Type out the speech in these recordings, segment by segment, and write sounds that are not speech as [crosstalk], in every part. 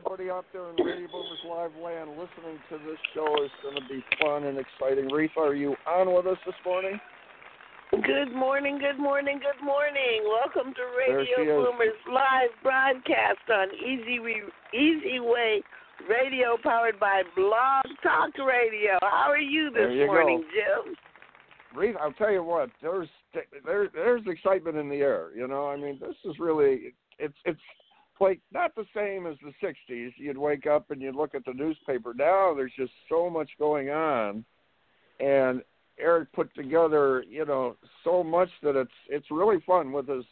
everybody out there in Radio Boomers Live Land. Listening to this show is going to be fun and exciting. Reef, are you on with us this morning? Good morning, good morning, good morning. Welcome to Radio. Boomers live broadcast on Easy Re- Easy Way Radio, powered by Blog Talk Radio. How are you this you go. morning, Jim? Reef, I'll tell you what. There's there, there's excitement in the air. You know, I mean, this is really it's it's like not the same as the '60s. You'd wake up and you'd look at the newspaper. Now there's just so much going on, and Eric put together, you know, so much that it's it's really fun with his.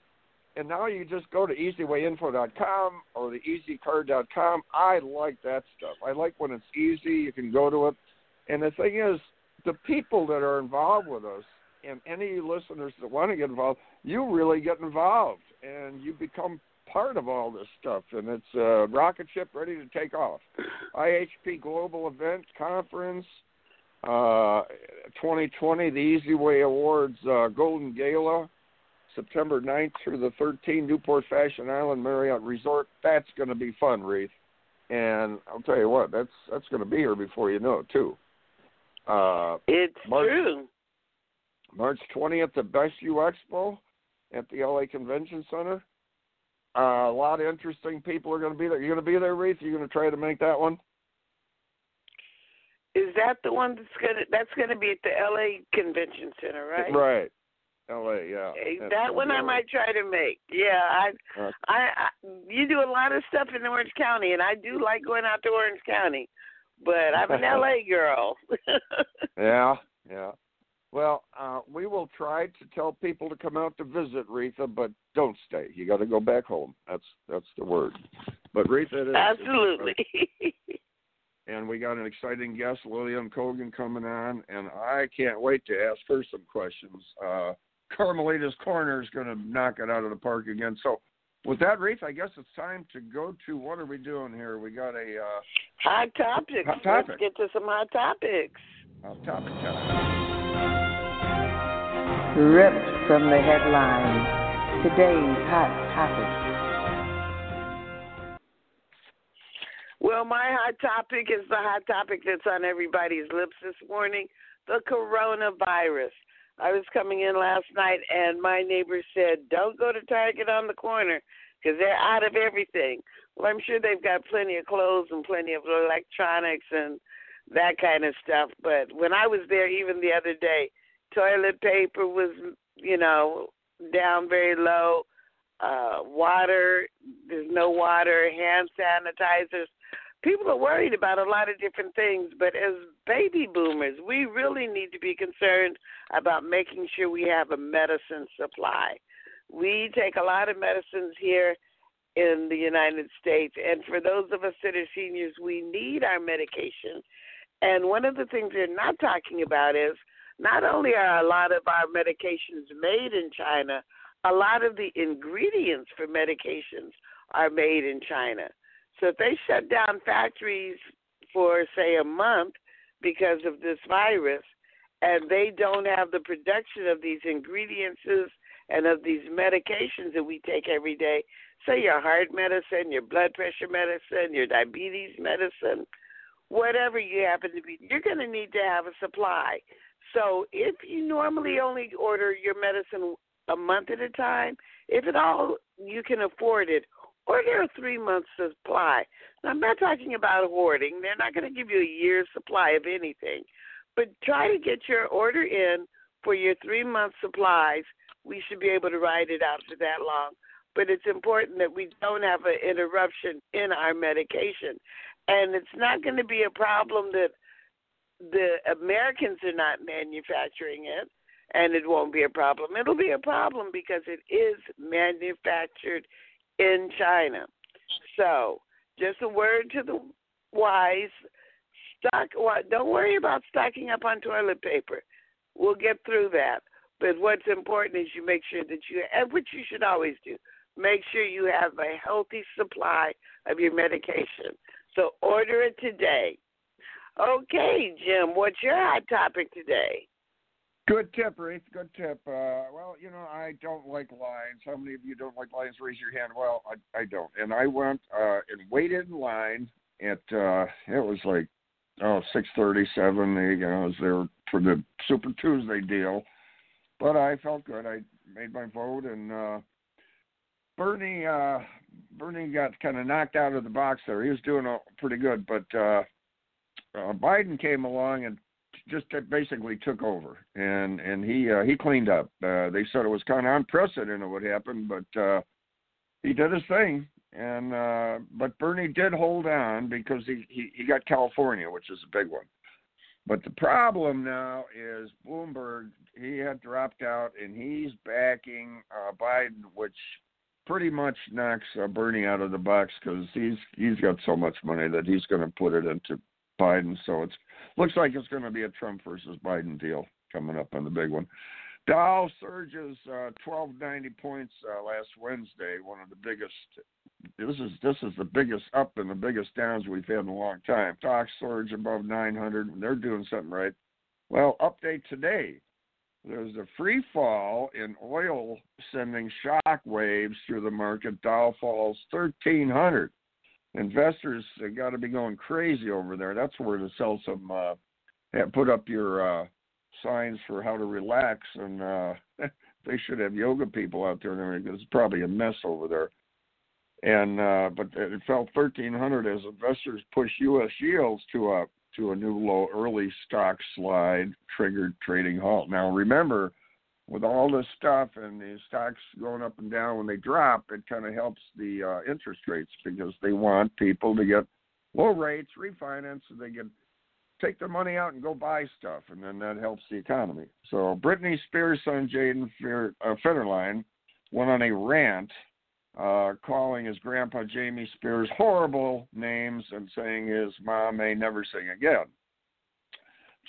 And now you just go to easywayinfo.com or the easycard.com. I like that stuff. I like when it's easy. You can go to it. And the thing is, the people that are involved with us, and any listeners that want to get involved, you really get involved, and you become part of all this stuff. And it's a rocket ship ready to take off. IHP Global Event Conference, uh, 2020, the Easy Way Awards uh, Golden Gala, September 9th through the 13th, Newport Fashion Island Marriott Resort. That's going to be fun, Reef. And I'll tell you what, that's that's going to be here before you know it, too. Uh, It's Mark- true. March 20th, the Best U Expo at the LA Convention Center. Uh, a lot of interesting people are going to be there. You're going to be there, Reef? You're going to try to make that one? Is that the one that's gonna that's gonna be at the LA Convention Center, right? Right. LA, yeah. That's that one I might try to make. Yeah, I, I, I, you do a lot of stuff in Orange County, and I do like going out to Orange County, but I'm an [laughs] LA girl. [laughs] Yeah, yeah. Well, uh, we will try to tell people to come out to visit Reatha, but don't stay. You got to go back home. That's that's the word. But Reatha, it is Absolutely. [laughs] and we got an exciting guest, Lillian Cogan, coming on, and I can't wait to ask her some questions. Uh, Carmelita's Corner is going to knock it out of the park again. So, with that, Reef, I guess it's time to go to what are we doing here? We got a uh, hot topics. Hot topic. Let's get to some hot topics. uh, topic time. Ripped from the headlines. Today's hot topic. Well, my hot topic is the hot topic that's on everybody's lips this morning the coronavirus. I was coming in last night, and my neighbor said, Don't go to Target on the corner because they're out of everything. Well, I'm sure they've got plenty of clothes and plenty of electronics and that kind of stuff. But when I was there, even the other day, toilet paper was, you know, down very low. Uh, water, there's no water, hand sanitizers people are worried about a lot of different things, but as baby boomers, we really need to be concerned about making sure we have a medicine supply. We take a lot of medicines here in the United States, and for those of us that are seniors, we need our medication. And one of the things they're not talking about is not only are a lot of our medications made in China, a lot of the ingredients for medications are made in China. So if they shut down factories for say a month because of this virus and they don't have the production of these ingredients and of these medications that we take every day, say your heart medicine, your blood pressure medicine, your diabetes medicine, whatever you happen to be, you're going to need to have a supply. So if you normally only order your medicine a month at a time, if at all you can afford it, order a three month supply. Now, I'm not talking about hoarding. They're not going to give you a year's supply of anything. But try to get your order in for your three month supplies. We should be able to ride it out for that long. But it's important that we don't have an interruption in our medication. And it's not going to be a problem that the Americans are not manufacturing it, and it won't be a problem. It'll be a problem because it is manufactured in China. So, just a word to the wise stock. Don't worry about stocking up on toilet paper. We'll get through that. But what's important is you make sure that you, and which you should always do, make sure you have a healthy supply of your medication. So order it today. Okay, Jim, what's your hot topic today? Good tip, Ruth. Good tip. Uh, well, you know, I don't like lines. How many of you don't like lines? Raise your hand. Well, I, I don't. And I went uh, and waited in line at uh, it was like oh six thirty seven. You know, I was there for the Super Tuesday deal, but I felt good. I made my vote, and uh, Bernie uh, Bernie got kind of knocked out of the box there. He was doing pretty good, but uh, uh, Biden came along and just basically took over, and and he uh, he cleaned up. Uh, they said it was kind of unprecedented what happened, but uh, he did his thing. And uh, but Bernie did hold on because he, he he got California, which is a big one. But the problem now is Bloomberg. He had dropped out, and he's backing uh, Biden, which pretty much knocks uh, Bernie out of the box because he's he's got so much money that he's going to put it into Biden. So it looks like it's going to be a Trump versus Biden deal coming up on the big one. Dow surges uh, 1290 points uh, last Wednesday. One of the biggest. This is this is the biggest up and the biggest downs we've had in a long time. Stocks surge above 900. They're doing something right. Well, update today. There's a free fall in oil sending shock waves through the market. Dow falls 1300 investors got to be going crazy over there. That's where to sell some, uh, put up your uh, signs for how to relax, and uh, [laughs] they should have yoga people out there and. It's probably a mess over there. And uh, but it fell 1,300 as investors push U.S. yields to a to a new low. Early stock slide triggered trading halt. Now remember with all this stuff and the stocks going up and down when they drop, it kind of helps the uh, interest rates because they want people to get low rates, refinance, so they can take their money out and go buy stuff, and then that helps the economy. So Britney Spears' son Jayden uh, Federline went on a rant uh, calling his grandpa Jamie Spears horrible names and saying his mom may never sing again.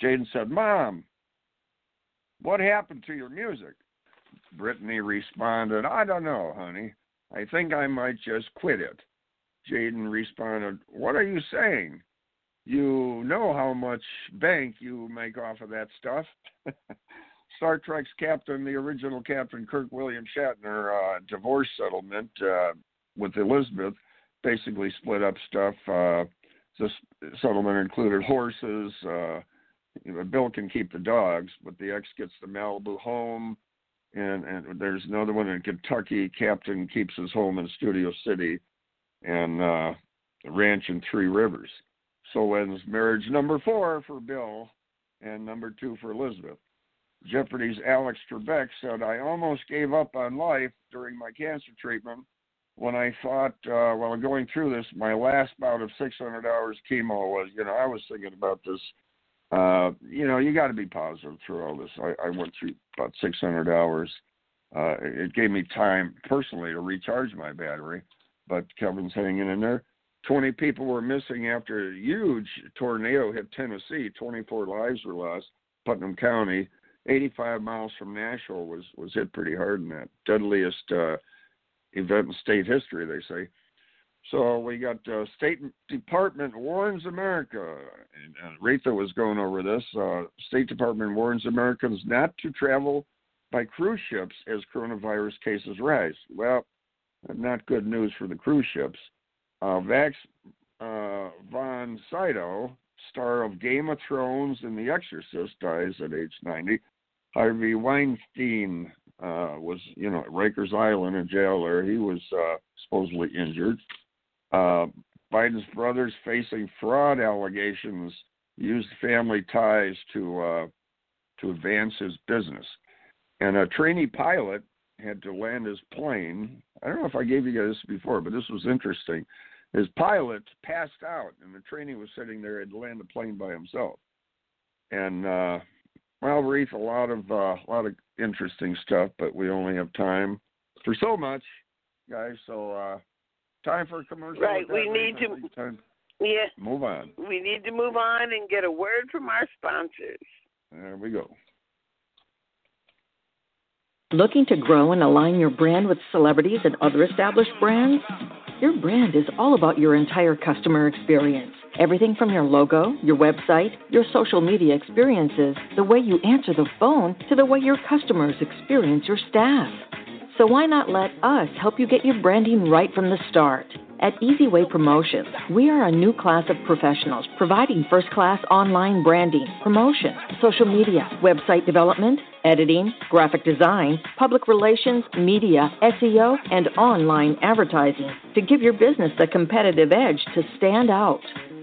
Jayden said, Mom, what happened to your music? Britney responded, I don't know, honey. I think I might just quit it. Jayden responded, What are you saying? You know how much bank you make off of that stuff. [laughs] Star Trek's captain, the original captain Kirk William Shatner, uh, divorce settlement uh, with Elizabeth, basically split up stuff. Uh, this settlement included horses, uh, you know, Bill can keep the dogs, but the ex gets the Malibu home, and and there's another one in Kentucky. Captain keeps his home in Studio City, and uh, the ranch in Three Rivers. So ends marriage number four for Bill, and number two for Elizabeth. Jeopardy's Alex Trebek said, "I almost gave up on life during my cancer treatment." When I thought, uh, while going through this, my last bout of 600 hours chemo was, you know, I was thinking about this uh, you know, you got to be positive through all this. I, I went through about 600 hours. Uh, it gave me time personally to recharge my battery, but Kevin's hanging in there. 20 people were missing after a huge tornado hit Tennessee. 24 lives were lost. Putnam County, 85 miles from Nashville, was was hit pretty hard in that deadliest uh, event in state history. They say. So we got uh, State Department warns America, and uh, was going over this. Uh, State Department warns Americans not to travel by cruise ships as coronavirus cases rise. Well, not good news for the cruise ships. Uh, Max uh, von Sydow, star of Game of Thrones and The Exorcist, dies at age 90. Harvey Weinstein uh, was, you know, at Rikers Island in jail there. He was uh, supposedly injured. Uh, Biden's brothers facing fraud allegations used family ties to uh, to advance his business. And a trainee pilot had to land his plane. I don't know if I gave you guys this before, but this was interesting. His pilot passed out, and the trainee was sitting there had to land the plane by himself. And uh, well, Reef, a lot of uh, a lot of interesting stuff, but we only have time for so much, guys. So uh, Time for a commercial. Right. We need to. Time. Yeah. Move on. We need to move on and get a word from our sponsors. There we go. Looking to grow and align your brand with celebrities and other established brands? Your brand is all about your entire customer experience. Everything from your logo, your website, your social media experiences, the way you answer the phone, to the way your customers experience your staff. So why not let us help you get your branding right from the start? At EasyWay Promotions, we are a new class of professionals providing first class online branding, promotion, social media, website development, editing, graphic design, public relations, media, SEO, and online advertising to give your business the competitive edge to stand out.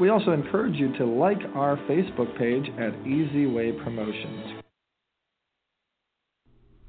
We also encourage you to like our Facebook page at Easy Way Promotions.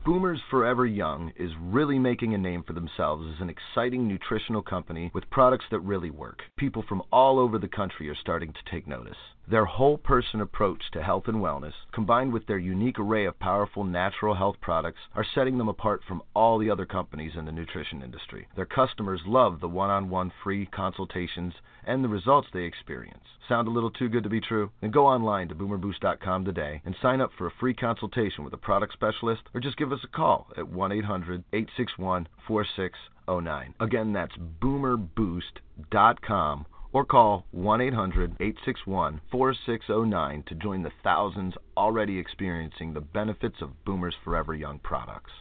Boomers Forever Young is really making a name for themselves as an exciting nutritional company with products that really work. People from all over the country are starting to take notice. Their whole person approach to health and wellness, combined with their unique array of powerful natural health products, are setting them apart from all the other companies in the nutrition industry. Their customers love the one on one free consultations and the results they experience. Sound a little too good to be true? Then go online to boomerboost.com today and sign up for a free consultation with a product specialist or just give us a call at 1 800 861 4609. Again, that's boomerboost.com or call 1 800 861 4609 to join the thousands already experiencing the benefits of Boomers Forever Young products.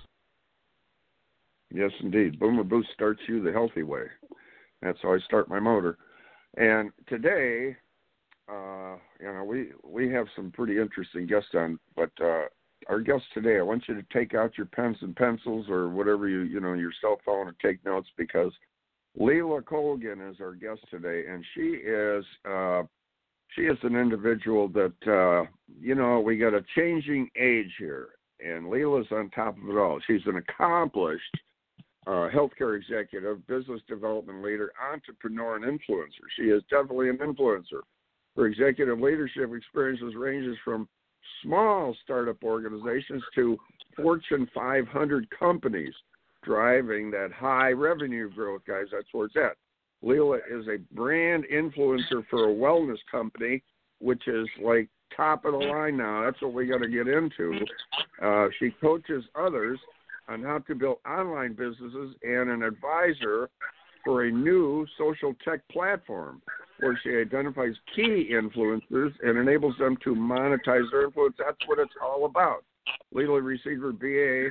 Yes, indeed. Boomer Boost starts you the healthy way. That's how I start my motor. And today, uh, you know, we we have some pretty interesting guests on, but uh, our guest today, I want you to take out your pens and pencils or whatever you you know your cell phone and take notes because Leila Colgan is our guest today, and she is uh, she is an individual that uh, you know we got a changing age here, and Leila's on top of it all. She's an accomplished uh, healthcare executive, business development leader, entrepreneur, and influencer. She is definitely an influencer. Her executive leadership experiences ranges from small startup organizations to Fortune 500 companies, driving that high revenue growth, guys. That's where it's at. Leila is a brand influencer for a wellness company, which is like top of the line now. That's what we got to get into. Uh, she coaches others on how to build online businesses and an advisor for a new social tech platform where she identifies key influencers and enables them to monetize their influence. That's what it's all about. Leila received her BA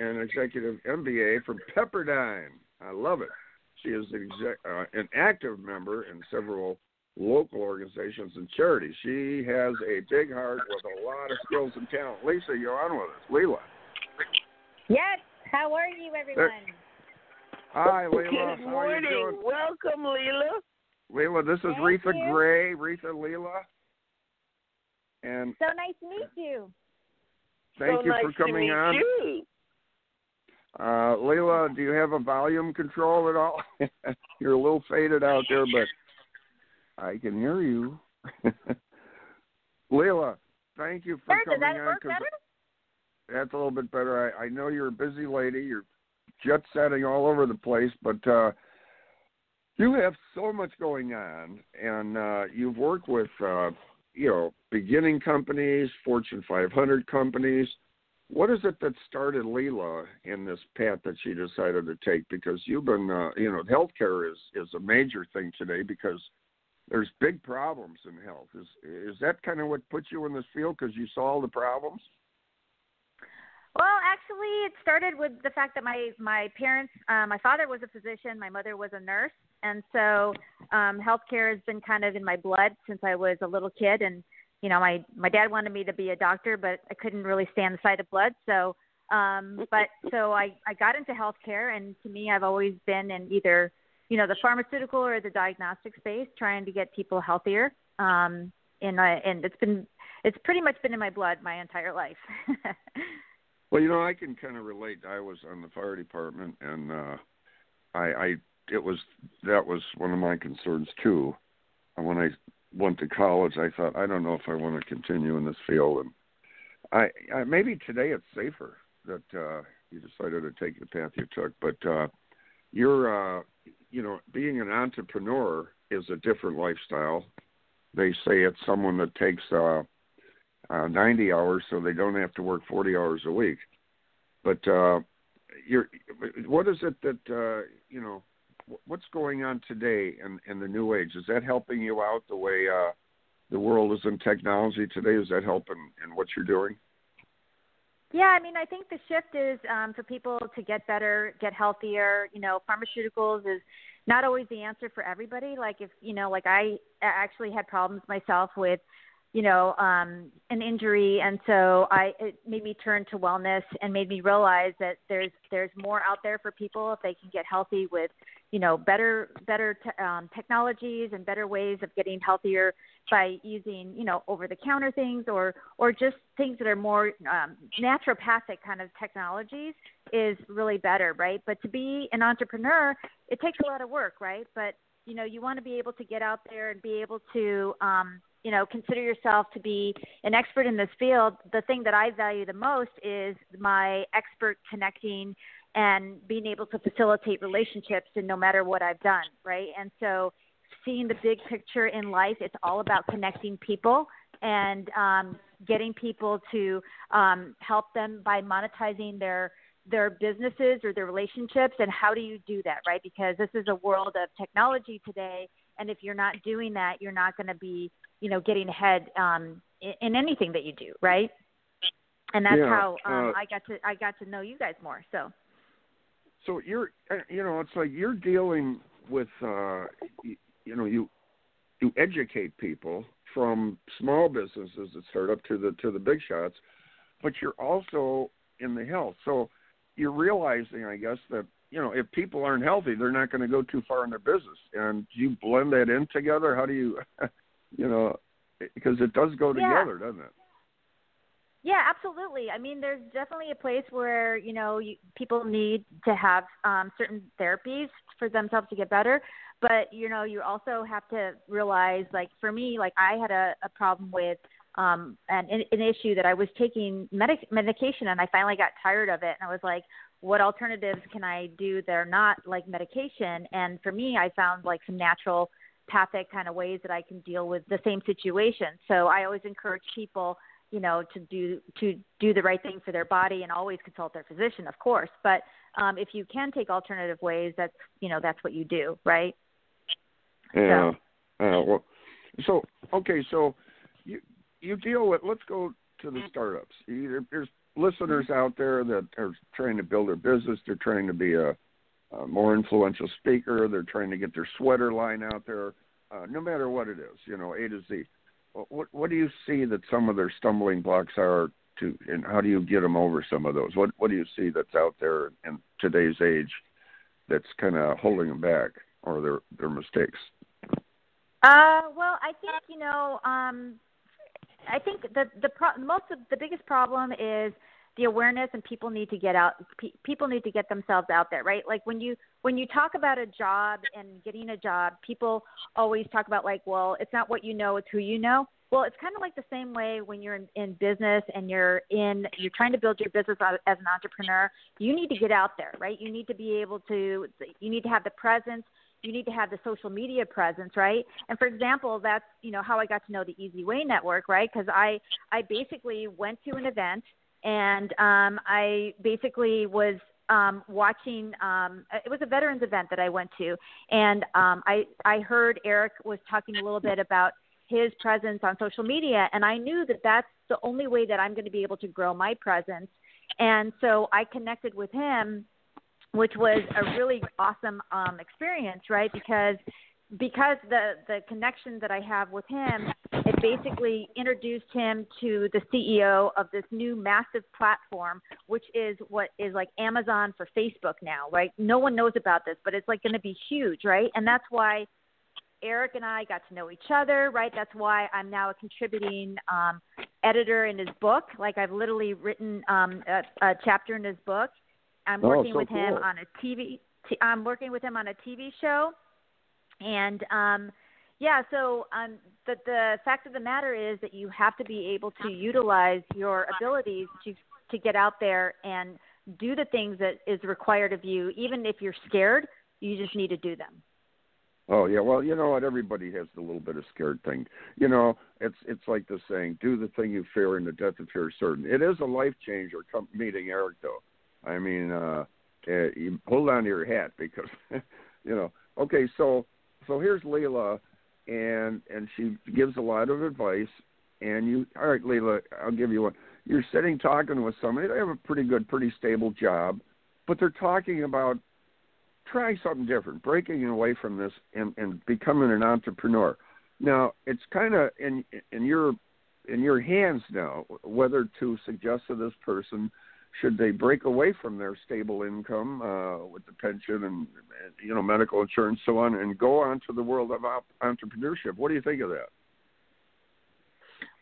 and executive MBA from Pepperdine. I love it. She is uh, an active member in several local organizations and charities. She has a big heart with a lot of skills and talent. Lisa, you're on with us. Leila. Yes. How are you, everyone? Hi, Leila. Good How morning. are you doing? Welcome, Leila. Leila, this is Thank Reatha you. Grey, Reatha Leila. And So nice to meet you. thank so you nice for coming to meet on. You. Uh, Leila, do you have a volume control at all? [laughs] You're a little faded out there, but I can hear you. [laughs] Leila, thank you for Sure, does coming that on. That's a little bit better. I, I know you're a busy lady. You're jet setting all over the place, but uh, you have so much going on, and uh, you've worked with uh, you know beginning companies, Fortune 500 companies. What is it that started Leila in this path that she decided to take? Because you've been, uh, you know, healthcare is is a major thing today because there's big problems in health. Is is that kind of what put you in this field because you saw all the problems? Well, actually, it started with the fact that my my parents, uh, my father was a physician, my mother was a nurse, and so um, healthcare has been kind of in my blood since I was a little kid. And you know, my my dad wanted me to be a doctor, but I couldn't really stand the sight of blood. So, um, but so I I got into healthcare, and to me, I've always been in either you know the pharmaceutical or the diagnostic space, trying to get people healthier. um, and I and it's been it's pretty much been in my blood my entire life. [laughs] well, you know, I can kind of relate. I was on the fire department, and uh, I, I it was that was one of my concerns too. And when I went to college, I thought I don't know if I want to continue in this field, and I, I maybe today it's safer that uh, you decided to take the path you took, but uh, you're uh, you know being an entrepreneur is a different lifestyle. They say it's someone that takes uh, uh, 90 hours so they don't have to work 40 hours a week. But uh, you're, what is it that uh, you know? What's going on today in, in the new age? Is that helping you out the way uh, the world is in technology today? Is that helping in what you're doing? Yeah, I mean, I think the shift is um, for people to get better, get healthier. You know, pharmaceuticals is not always the answer for everybody. Like if you know, like I actually had problems myself with you know um an injury. And so i it made me turn to wellness and made me realize that there's there's more out there for people if they can get healthy with you know better better te- um, technologies and better ways of getting healthier by using you know over the counter things or or just things that are more um, naturopathic kind of technologies is really better right? But to be an entrepreneur it takes a lot of work right? But you know you want to be able to get out there and be able to um you know consider yourself to be an expert in this field the thing that i value the most is my expert connecting and being able to facilitate relationships and no matter what i've done right? And so seeing the big picture in life it's all about connecting people and um, getting people to um, help them by monetizing their their businesses or their relationships and how do you do that right? Because this is a world of technology today and if you're not doing that you're not going to be you know getting ahead um in, in anything that you do right? And that's yeah, how um uh, i got to i got to know you guys more so. So you're uh, you know it's like you're dealing with uh you, you know you you educate people from small businesses that start up to the to the big shots but you're also in the health. So you're realizing i guess that you know, if people aren't healthy, they're not going to go too far in their business. And you blend that in together. How do you, [laughs] you know, because it does go together, yeah. doesn't it? Yeah, absolutely. I mean, there's definitely a place where you know you, people need to have um, certain therapies for themselves to get better, but you know you also have to realize, like for me, like I had a, a problem with um, an, an issue that I was taking medic- medication and I finally got tired of it, and I was like, what alternatives can I do that are not like medication? And for me, I found like some natural pathic kind of ways that I can deal with the same situation. So I always encourage people, you know, to do to do the right thing for their body and always consult their physician, of course. But um, if you can take alternative ways, that's you know that's what you do, right? Yeah. So. Uh, well, so okay, so you you deal with. Let's go to the startups. There's listeners out there that are trying to build their business. They're trying to be a, a more influential speaker. They're trying to get their sweater line out there. Uh, no matter what it is, you know, A to Z. What what do you see that some of their stumbling blocks are to, and how do you get them over some of those? What what do you see that's out there in today's age that's kind of holding them back or their their mistakes? Uh, well, I think you know, um, I think the the pro- most of the biggest problem is the awareness and people need to get out pe- people need to get themselves out there right? Like when you when you talk about a job and getting a job people always talk about like well it's not what you know it's who you know. Well it's kind of like the same way when you're in, in business and you're in you're trying to build your business as an entrepreneur you need to get out there right? You need to be able to you need to have the presence you need to have the social media presence, right? And for example, that's you know how I got to know the Easy Way Network, right? Because I I basically went to an event and um, I basically was um, watching. Um, it was a veterans event that I went to, and um, I I heard Eric was talking a little bit about his presence on social media, and I knew that that's the only way that I'm going to be able to grow my presence. And so I connected with him which was a really awesome um, experience, right? Because because the the connection that I have with him, it basically introduced him to the CEO of this new massive platform, which is what is like Amazon for Facebook now, right? No one knows about this, but it's like going to be huge, right? And that's why Eric and I got to know each other, right? That's why I'm now a contributing um, editor in his book. Like I've literally written um, a, a chapter in his book. I'm Oh, working so with him cool. on a TV. T- I'm working with him on a TV show, and um, yeah. So um, the the fact of the matter is that you have to be able to utilize your abilities to to get out there and do the things that is required of you, even if you're scared. You just need to do them. Oh yeah, well you know what? Everybody has the little bit of scared thing. You know, it's it's like the saying, "Do the thing you fear, and the death of fear is certain." It is a life changer. Come meeting Eric, though. I mean, uh, uh you hold on to your hat because, [laughs] you know. Okay, so so here's Leila, and and she gives a lot of advice. And you, all right, Leila, I'll give you one. You're sitting talking with somebody. They have a pretty good, pretty stable job, but they're talking about try something different, breaking away from this and, and becoming an entrepreneur. Now it's kind of in in your in your hands now whether to suggest to this person should they break away from their stable income uh, with the pension and, and you know medical insurance so on and go on to the world of op- entrepreneurship. What do you think of that?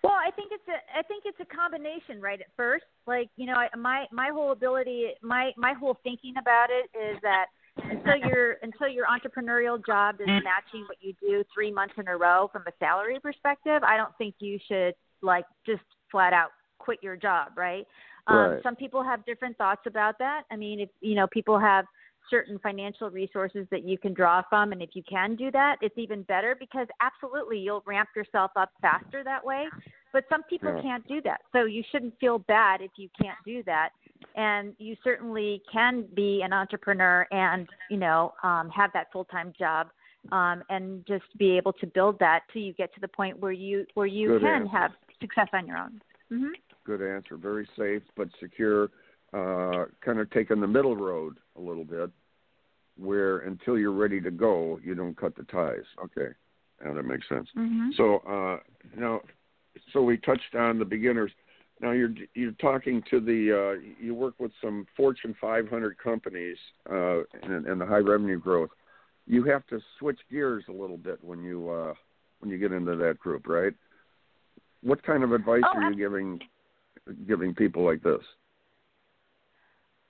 Well, I think it's a I think it's a combination, right? At first, like you know, I, my my whole ability, my my whole thinking about it is that until your until your entrepreneurial job is matching what you do three months in a row from a salary perspective, I don't think you should like just flat out quit your job, right? Um, Right. Some people have different thoughts about that. I mean, if you know, people have certain financial resources that you can draw from, and if you can do that, it's even better because absolutely you'll ramp yourself up faster that way. But some people Yeah. can't do that, so you shouldn't feel bad if you can't do that. And you certainly can be an entrepreneur and you know um, have that full time job. Um, and just be able to build that till you get to the point where you where you Good can answer. have success on your own. hmm Good answer. Very safe but secure. Uh, kind of taking the middle road a little bit, where until you're ready to go, you don't cut the ties. Okay, yeah, that makes sense. hmm So uh, now, so we touched on the beginners. Now you're you're talking to the uh, you work with some Fortune 500 companies uh, and, and the high revenue growth. You have to switch gears a little bit when you uh, when you get into that group, right? What kind of advice Oh, are you giving giving people like this?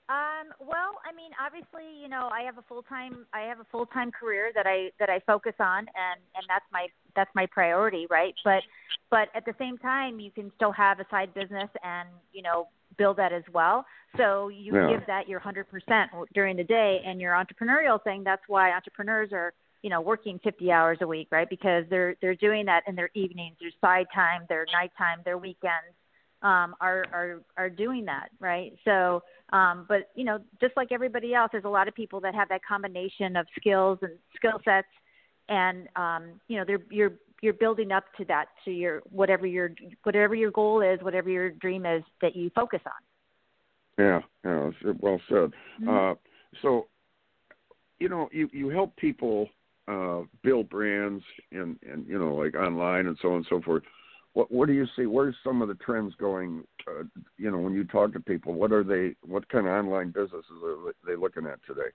Um, well, I mean, obviously, you know, I have a full time I have a full time career that I that I focus on and and that's my that's my priority, right? But but at the same time, you can still have a side business and, you know, build that as well. So you Yeah. give that your 100% during the day and your entrepreneurial thing, that's why entrepreneurs are you know working 50 hours a week right because they're they're doing that in their evenings their side time their nighttime their weekends um, are are are doing that, right? So, um, but you know, just like everybody else, there's a lot of people that have that combination of skills and skill sets, and um, you know, they're you're you're building up to that to your whatever your whatever your goal is, whatever your dream is that you focus on. Yeah, yeah, well said. Mhm. Uh, so, you know, you you help people uh, build brands and and you know like online and so on and so forth. What what do you see? Where's some of the trends going? Uh, you know, when you talk to people, what are they? What kind of online businesses are they looking at today?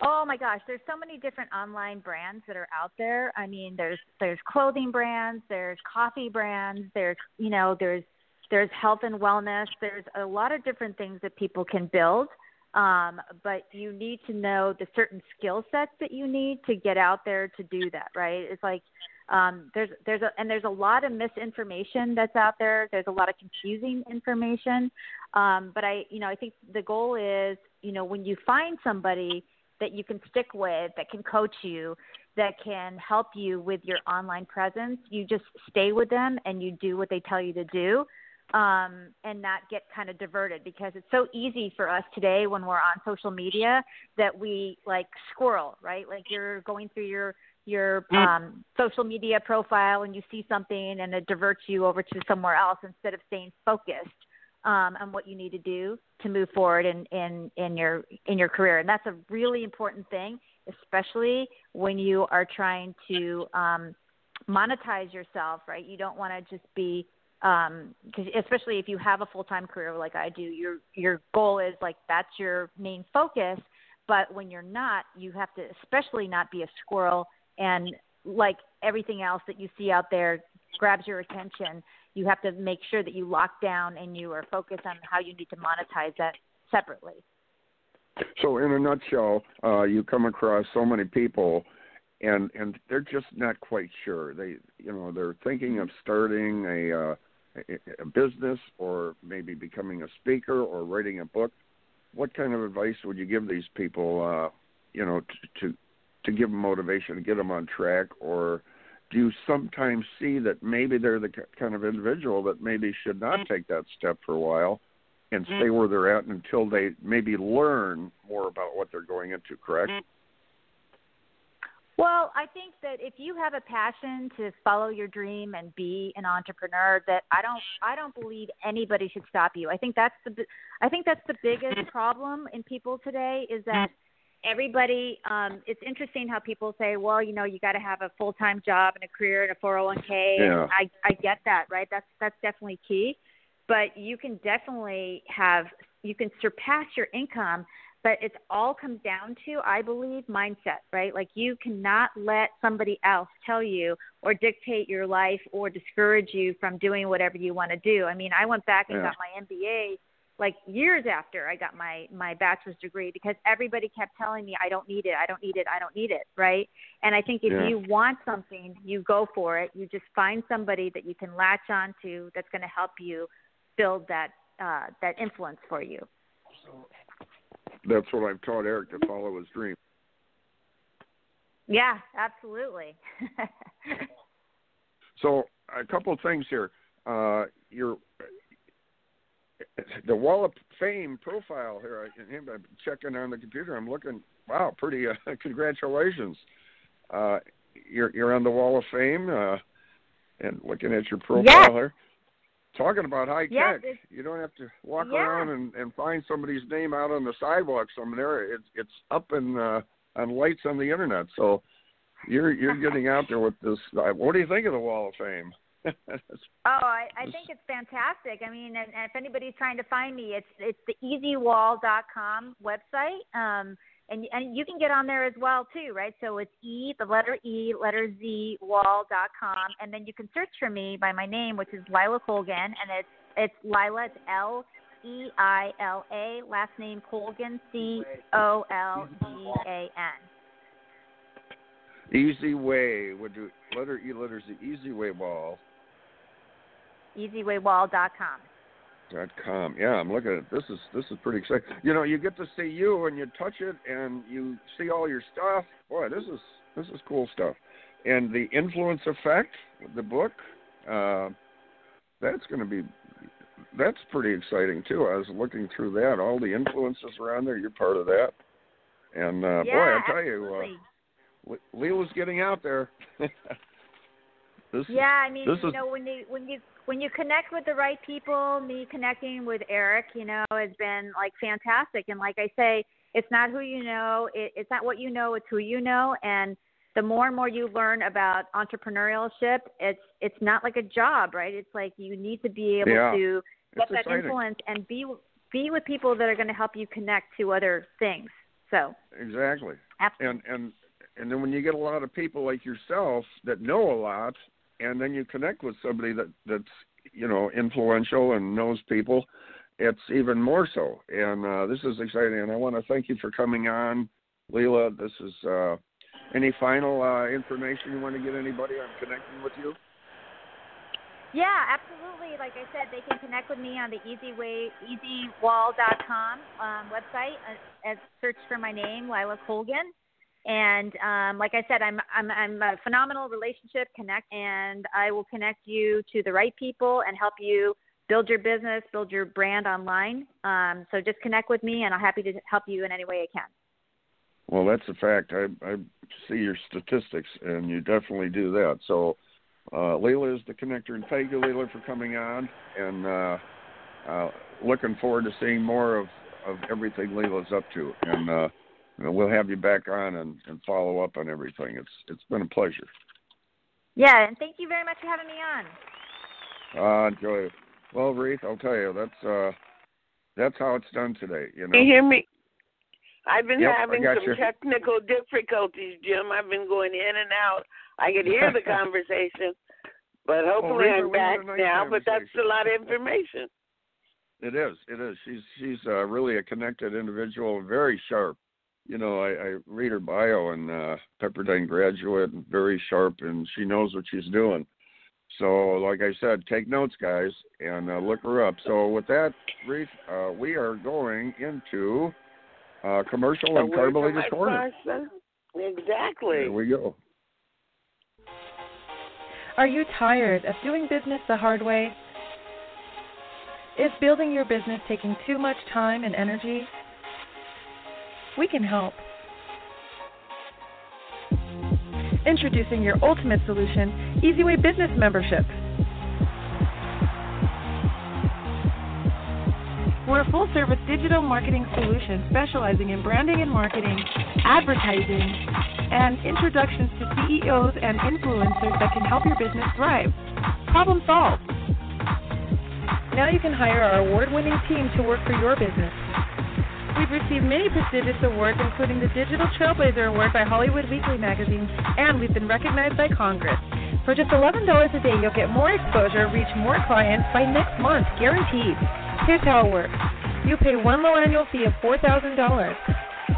Oh my gosh, there's so many different online brands that are out there. I mean, there's there's clothing brands, there's coffee brands, there's you know, there's there's health and wellness. There's a lot of different things that people can build. Um, but you need to know the certain skill sets that you need to get out there to do that, right? It's like um, there's there's a and there's a lot of misinformation that's out there. There's a lot of confusing information. Um, but I, you know, I think the goal is, you know, when you find somebody that you can stick with, that can coach you, that can help you with your online presence, you just stay with them and you do what they tell you to do um, and not get kind of diverted because it's so easy for us today when we're on social media that we like squirrel, right? Like you're going through your your um, social media profile and you see something and it diverts you over to somewhere else instead of staying focused um, on what you need to do to move forward in, in, in your in your career. And that's a really important thing, especially when you are trying to um, monetize yourself, right? You don't want to just be um cause especially if you have a full-time career like I do your your goal is like that's your main focus But when you're not, you have to especially not be a squirrel and like everything else that you see out there grabs your attention. You have to make sure that you lock down and you are focused on how you need to monetize that separately. So, in a nutshell, uh, you come across so many people, and and they're just not quite sure. They, you know, they're thinking of starting a, uh, a, business or maybe becoming a speaker or writing a book. What kind of advice would you give these people? Uh, you know, to, to to give them motivation to get them on track, or do you sometimes see that maybe they're the kind of individual that maybe should not mm. take that step for a while? and mm. stay where they're at until they maybe learn more about what they're going into, correct? Mm. Well, I think that if you have a passion to follow your dream and be an entrepreneur, that I don't I don't believe anybody should stop you. I think that's the I think that's the biggest problem in people today is that everybody um it's interesting how people say, well, you know, you got to have a full-time job and a career and a 401k. Yeah. And I I get that, right? That's that's definitely key but you can definitely have you can surpass your income but it all comes down to i believe mindset right like you cannot let somebody else tell you or dictate your life or discourage you from doing whatever you want to do i mean i went back and Yeah. got my mba like years after i got my my bachelor's degree because everybody kept telling me i don't need it i don't need it i don't need it right and i think if Yeah. you want something you go for it you just find somebody that you can latch on to that's going to help you build that uh, that influence for you. That's what I've taught Eric to follow his dream. Yeah, absolutely. [laughs] So a couple of things here. Uh, your the Wall of Fame profile here. I, I'm checking on the computer. I'm looking. Wow, pretty. Uh, [laughs] congratulations. Uh, you're you're on the Wall of Fame. Uh, and looking at your profile Yes. here. Talking about high Yes, tech, you don't have to walk Yeah. around and, and find somebody's name out on the sidewalk somewhere. It's it's up in uh, on lights on the internet. So you're you're getting out there with this. Uh, what do you think of the Wall of Fame? [laughs] oh, I, I think it's fantastic. I mean, and, and if anybody's trying to find me, it's it's the easywall.com website. Um, and and you can get on there as well too, right? So it's e the letter e letter z wall.com, and then you can search for me by my name, which is Leila Colgan, and it's it's Leila. It's L E I L A. Last name Colgan, C O L G A N. Easy Way would do letter E letters the Easy Way Wall easywaywall.com. dot com. Yeah, I'm looking at this is this is pretty exciting. You know, you get to see you and you touch it and you see all your stuff. Boy, this is this is cool stuff. And the influence effect, the book, uh, that's going to be that's pretty exciting too. I was looking through that. All the influences around there. You're part of that. And uh, boy, I tell you, absolutely. uh, Le- Leila's getting out there. [laughs] this Yeah, I mean, you is- know, when you when you when you connect with the right people, me connecting with Eric, you know, has been like fantastic. And like I say, it's not who you know, it, it's not what you know, it's who you know. And the more and more you learn about entrepreneurship, it's it's not like a job, right? It's like you need to be able Yeah. to get It's that exciting. influence and be be with people that are going to help you connect to other things. So, exactly. absolutely. and and and then when you get a lot of people like yourself that know a lot and then you connect with somebody that that's you know influential and knows people it's even more so and uh this is exciting and i want to thank you for coming on leila this is uh any final uh information you want to get anybody on connecting with you Yeah, absolutely. Like I said, they can connect with me on the Easy easyway easywall.com um, website. Uh, as search for my name, Leila Colgan. And um, like I said, I'm I'm I'm a phenomenal relationship connect, and I will connect you to the right people and help you build your business, build your brand online. Um, so just connect with me, and I'm happy to help you in any way I can. well that's a fact i i see your statistics and you definitely do that so uh leila is the connector and thank you leila for coming on and uh uh looking forward to seeing more of of everything leila's up to and you know, we'll have you back on and, and follow up on everything it's it's been a pleasure Yeah, and thank you very much for having me on. uh enjoy it well Reith, i'll tell you that's uh that's how it's done today you know Can you hear me? I've been Yep, having some you. technical difficulties, Jim. I've been going in and out. I could hear the [laughs] conversation, but hopefully we I'm back nice now. But that's a lot of information. It is. It is. She's she's uh, really a connected individual, very sharp. You know, I, I read her bio and uh, Pepperdine graduate, and very sharp, and she knows what she's doing. So, like I said, take notes, guys, and uh, look her up. So, with that, Reese, uh, we are going into uh, commercial and word from Carmelita's my Corner. sponsor? Exactly. There we go. Are you tired of doing business the hard way? Is building your business taking too much time and energy? We can help. Introducing your ultimate solution, eZWay Business Membership. We're a full service digital marketing solution specializing in branding and marketing, advertising, and introductions to CEOs and influencers that can help your business thrive. Problem solved. Now you can hire our award winning team to work for your business. We've received many prestigious awards, including the Digital Trailblazer Award by Hollywood Weekly magazine, and we've been recognized by Congress. For just $11 a day, you'll get more exposure, reach more clients by next month, guaranteed. Here's how it works you pay one low annual fee of $4,000,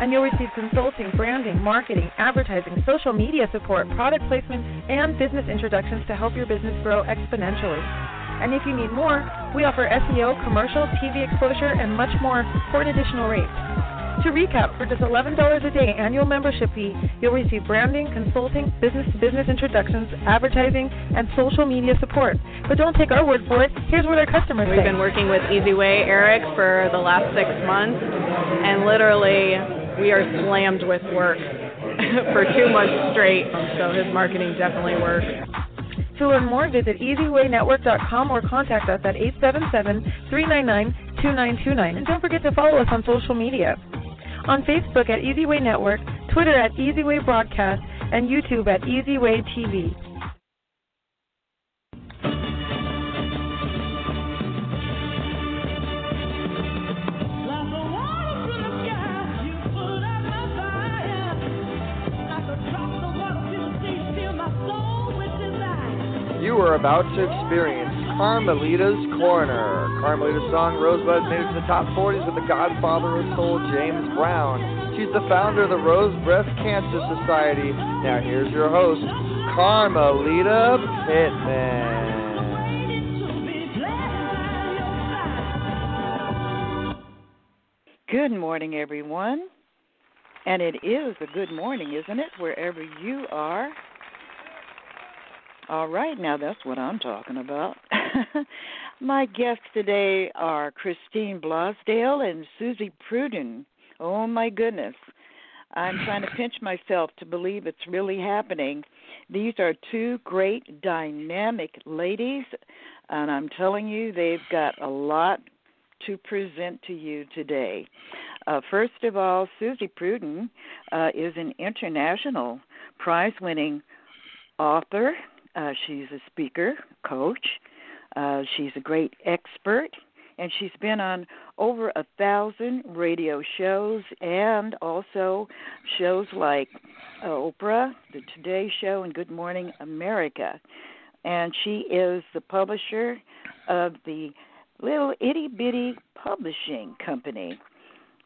and you'll receive consulting, branding, marketing, advertising, social media support, product placement, and business introductions to help your business grow exponentially. And if you need more, we offer SEO, commercial, TV exposure, and much more for an additional rate. To recap, for just $11 a day annual membership fee, you'll receive branding, consulting, business to business introductions, advertising, and social media support. But don't take our word for it. Here's what our customers We've say. been working with eZWay Eric for the last six months, and literally we are slammed with work [laughs] for two months straight. So his marketing definitely works. To learn more, visit easywaynetwork.com or contact us at 877-399-2929. And don't forget to follow us on social media. On Facebook at eZWay Network, Twitter at eZWay Broadcast, and YouTube at eZWay TV. About to experience Carmelita's Corner. Carmelita's song Rosebud made it to the top 40s with the godfather of soul, James Brown. She's the founder of the Rose Breast Cancer Society. Now here's your host, Carmelita Pittman. Good morning, everyone. And it is a good morning, isn't it, wherever you are? All right, now that's what I'm talking about. [laughs] My guests today are Christine Blosdale and Suzy Prudden. Oh my goodness. I'm trying to pinch myself to believe it's really happening. These are two great dynamic ladies, and I'm telling you, they've got a lot to present to you today. Uh, first of all, Suzy Prudden uh, is an international prize winning author. Uh, she's a speaker, coach. Uh, she's a great expert, and she's been on over a thousand radio shows and also shows like uh, Oprah, The Today Show, and Good Morning America. And she is the publisher of the little itty bitty publishing company.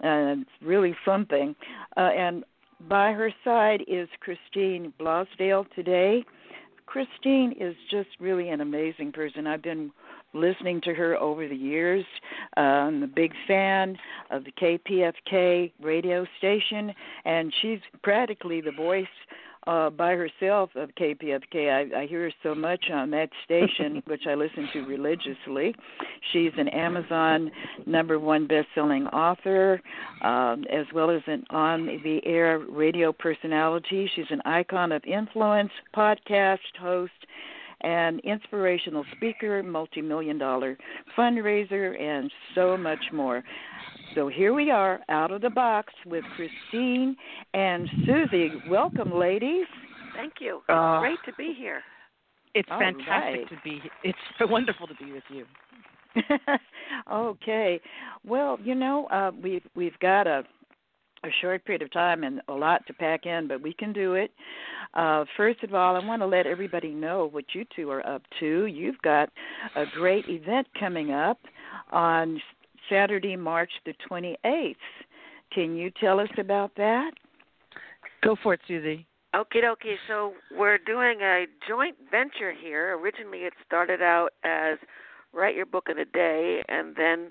Uh, it's really something. Uh, and by her side is Christine Blosdale today. Christine is just really an amazing person. I've been listening to her over the years. Uh, I'm a big fan of the KPFK radio station, and she's practically the voice uh, by herself of KPFK. I, I hear her so much on that station, [laughs] which I listen to religiously. She's an Amazon number one best-selling author, um, as well as an on-the-air radio personality. She's an icon of influence, podcast host, and inspirational speaker, multi-million dollar fundraiser, and so much more. So here we are out of the box with Christine and Suzy. Welcome, ladies. Thank you. Uh, Great to be here. It's All fantastic right. to be. It's wonderful to be with you. [laughs] okay. Well, you know, uh, we've we've got a a short period of time and a lot to pack in, but we can do it. Uh, first of all, I want to let everybody know what you two are up to. You've got a great event coming up on Saturday, March the 28th. Can you tell us about that? Go for it, Suzy. Okay, okay. So we're doing a joint venture here. Originally, it started out as write your book in a day, and then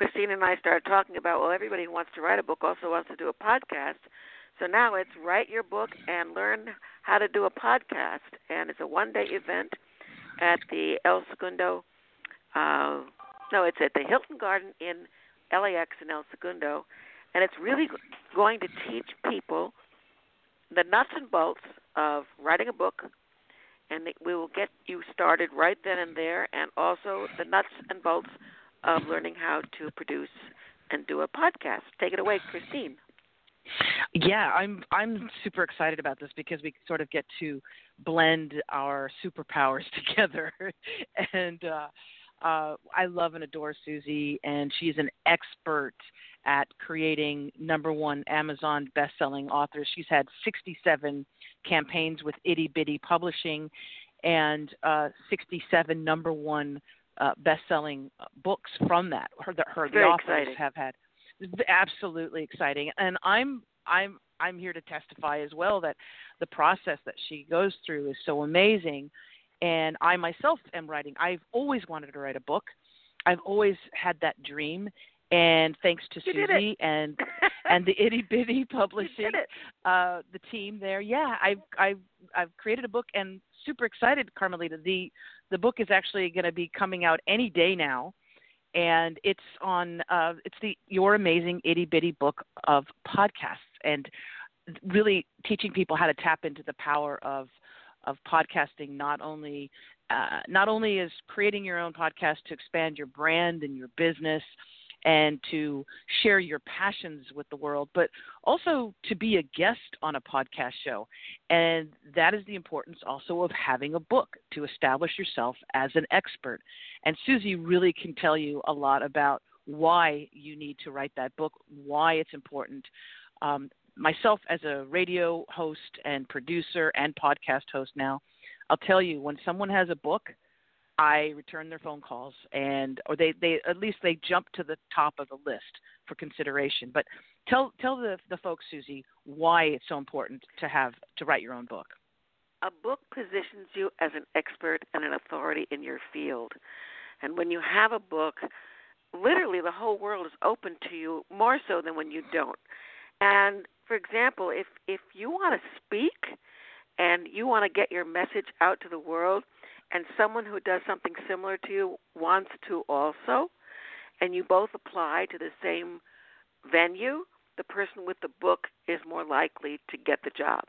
Christine and I started talking about well, everybody who wants to write a book also wants to do a podcast. So now it's write your book and learn how to do a podcast, and it's a one-day event at the El Segundo. Uh, no, it's at the Hilton Garden in LAX in El Segundo, and it's really going to teach people the nuts and bolts of writing a book, and we will get you started right then and there, and also the nuts and bolts of learning how to produce and do a podcast. Take it away, Christine. Yeah, I'm I'm super excited about this because we sort of get to blend our superpowers [laughs] together, and uh, uh, I love and adore Suzy, and she's an expert at creating number one Amazon best-selling authors. She's had 67 campaigns with Itty Bitty Publishing, and uh, 67 number one uh, best-selling uh, books from that. Her, the, her the authors exciting. have had absolutely exciting, and I'm I'm I'm here to testify as well that the process that she goes through is so amazing. And I myself am writing. I've always wanted to write a book. I've always had that dream, and thanks to you Suzy and [laughs] and the Itty Bitty Publishing, uh, the team there, yeah, I've I've I've created a book and super excited, Carmelita. The the book is actually going to be coming out any day now, and it's on uh, it's the Your Amazing Itty Bitty Book of podcasts, and really teaching people how to tap into the power of of podcasting. Not only uh, not only is creating your own podcast to expand your brand and your business and to share your passions with the world, but also to be a guest on a podcast show. And that is the importance also of having a book to establish yourself as an expert. And Suzy really can tell you a lot about why you need to write that book, why it's important. Um, myself, as a radio host and producer and podcast host now, I'll tell you when someone has a book, I return their phone calls and or they they at least they jump to the top of the list for consideration. But tell tell the the folks Suzy why it's so important to have to write your own book. A book positions you as an expert and an authority in your field. And when you have a book, literally the whole world is open to you more so than when you don't. And for example, if if you want to speak and you want to get your message out to the world, and someone who does something similar to you wants to also, and you both apply to the same venue, the person with the book is more likely to get the job.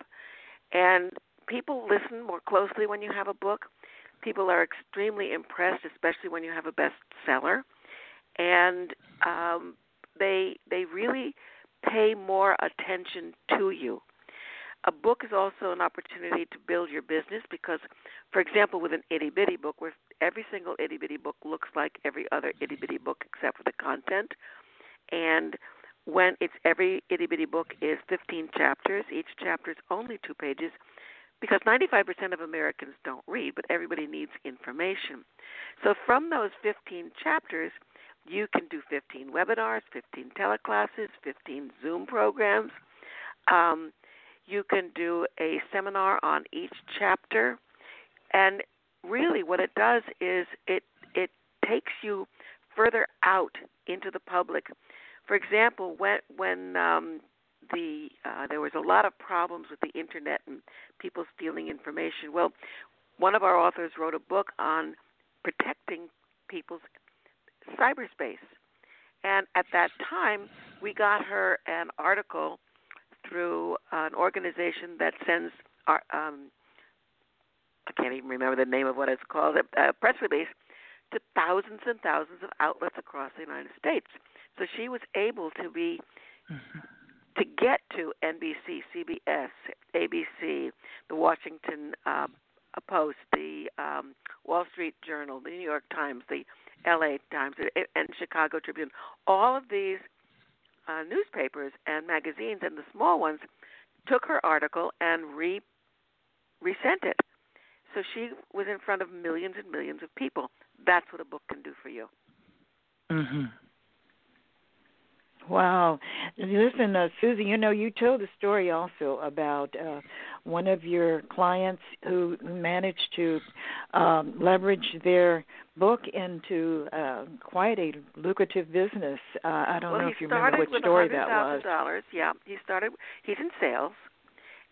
And people listen more closely when you have a book. People are extremely impressed, especially when you have a bestseller, and um, they they really pay more attention to you. A book is also an opportunity to build your business because, for example, with an itty bitty book, where every single itty bitty book looks like every other itty bitty book except for the content, and when it's every itty bitty book is 15 chapters, each chapter is only two pages, because 95% of Americans don't read, but everybody needs information. So from those 15 chapters, you can do 15 webinars, 15 teleclasses, 15 Zoom programs. Um, you can do a seminar on each chapter, and really, what it does is it it takes you further out into the public. For example, when when um, the uh, there was a lot of problems with the internet and people stealing information. Well, one of our authors wrote a book on protecting people's cyberspace. And at that time, we got her an article through an organization that sends our, um, I can't even remember the name of what it's called, a press release to thousands and thousands of outlets across the United States. So she was able to be mm-hmm. to get to NBC, CBS, ABC, the Washington uh, Post, the um, Wall Street Journal, the New York Times, the LA Times, and Chicago Tribune. All of these uh, newspapers and magazines, and the small ones took her article and re resent it. So she was in front of millions and millions of people. That's what a book can do for you. Mm-hmm. Wow. Listen, uh, Suzy, you know, you told a story also about uh, one of your clients who managed to um, leverage their book into uh, quite a lucrative business. Uh, I don't well, know if you remember what story that was. Dollars, yeah. He started. He's in sales,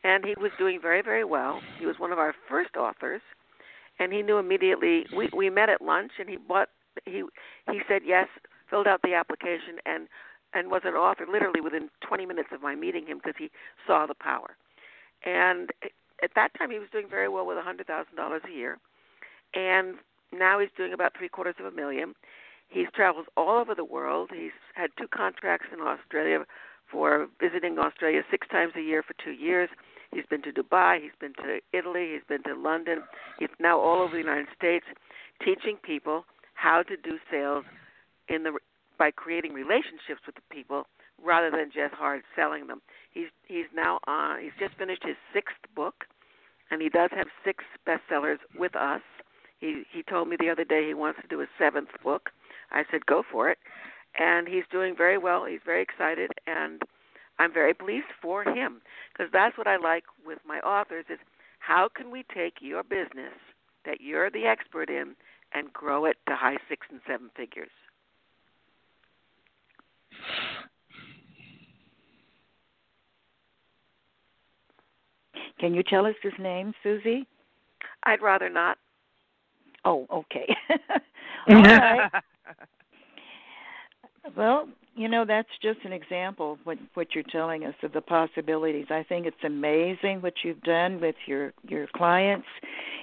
and he was doing very, very well. He was one of our first authors, and he knew immediately. We we met at lunch, and he bought. He he said yes, filled out the application, and and was an author literally within 20 minutes of my meeting him because he saw the power. And at that time, he was doing very well with a $100,000 a year, and now he's doing about three quarters of a million. He's traveled all over the world. He's had two contracts in Australia for visiting Australia six times a year for two years. He's been to Dubai. He's been to Italy. He's been to London. He's now all over the United States, teaching people how to do sales in the by creating relationships with the people rather than just hard selling them. He's he's now on. He's just finished his sixth book, and he does have six bestsellers with us. He he told me the other day he wants to do a seventh book. I said go for it, and he's doing very well. He's very excited, and I'm very pleased for him because that's what I like with my authors is how can we take your business that you're the expert in and grow it to high six and seven figures. Can you tell us his name, Suzy? I'd rather not. Oh, okay. [laughs] [laughs] All right. well, you know that's just an example of what what you're telling us of the possibilities. I think it's amazing what you've done with your your clients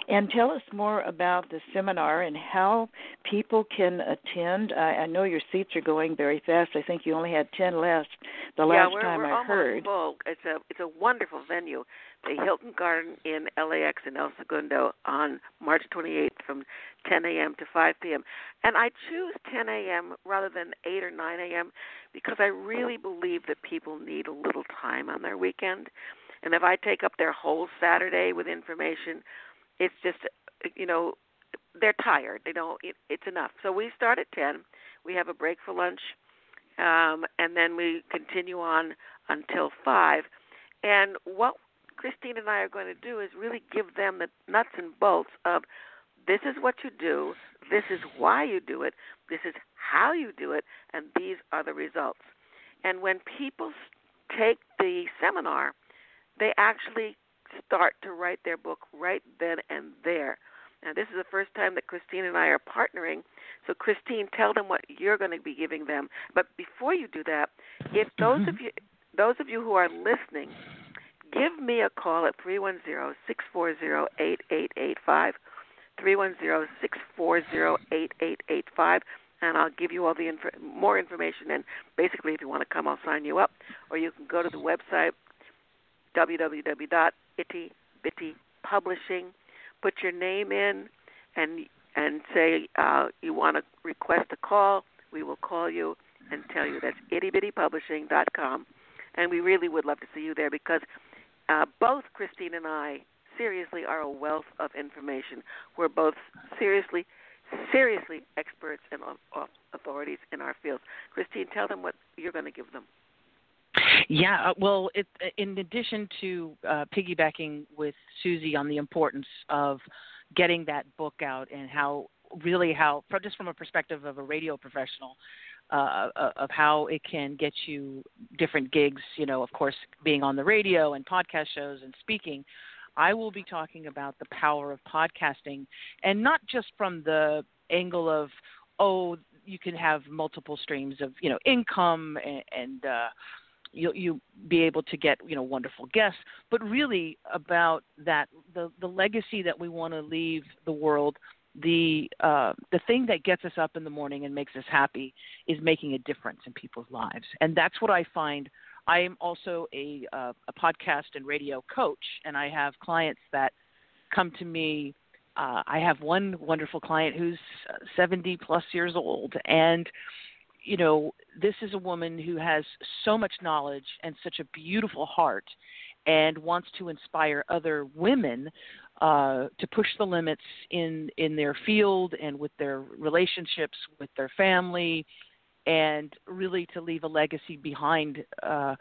and tell us more about the seminar and how people can attend. I, I know your seats are going very fast. I think you only had ten left the last yeah, we're, time we're I almost heard. Full. It's a it's a wonderful venue, the Hilton Garden in LAX in El Segundo on March 28th from 10 a.m. to 5 p.m. And I choose 10 a.m. rather than 8 or 9 a.m. because I really believe that people need a little time on their weekend. And if I take up their whole Saturday with information, it's just you know they're tired. They don't. It, it's enough. So we start at ten. We have a break for lunch, um, and then we continue on until five. And what Christine and I are going to do is really give them the nuts and bolts of this is what you do, this is why you do it, this is how you do it, and these are the results. And when people take the seminar, they actually start to write their book right then and there. Now, this is the first time that Christine and I are partnering. So, Christine, tell them what you're going to be giving them. But before you do that, if those Mm-hmm. of you those of you who are listening, give me a call at three one zero six four zero eight eight eight five, three one zero six four zero eight eight eight five, and I'll give you all the inf- more information. And basically, if you want to come, I'll sign you up, or you can go to the website www.ittybittypublishing. Put your name in, and and say uh, you want to request a call. We will call you and tell you that's ittybittypublishing.com. And we really would love to see you there because uh, both Christine and I seriously are a wealth of information. We're both seriously, seriously experts and authorities in our fields. Christine, tell them what you're going to give them. Yeah, uh, well, it, in addition to uh, piggybacking with Suzy on the importance of getting that book out and how really how just from a perspective of a radio professional uh, of how it can get you different gigs you know of course being on the radio and podcast shows and speaking. I will be talking about the power of podcasting and not just from the angle of oh you can have multiple streams of you know income and, and uh you'll you be able to get you know wonderful guests but really about that the the legacy that we want to leave the world the uh the thing that gets us up in the morning and makes us happy is making a difference in people's lives. And that's what i find. I am also a uh, a podcast and radio coach and i have clients that come to me uh i have one wonderful client who's 70 plus years old. And you know, this is a woman who has so much knowledge and such a beautiful heart and wants to inspire other women uh, to push the limits in in their field and with their relationships with their family, and really to leave a legacy behind uh,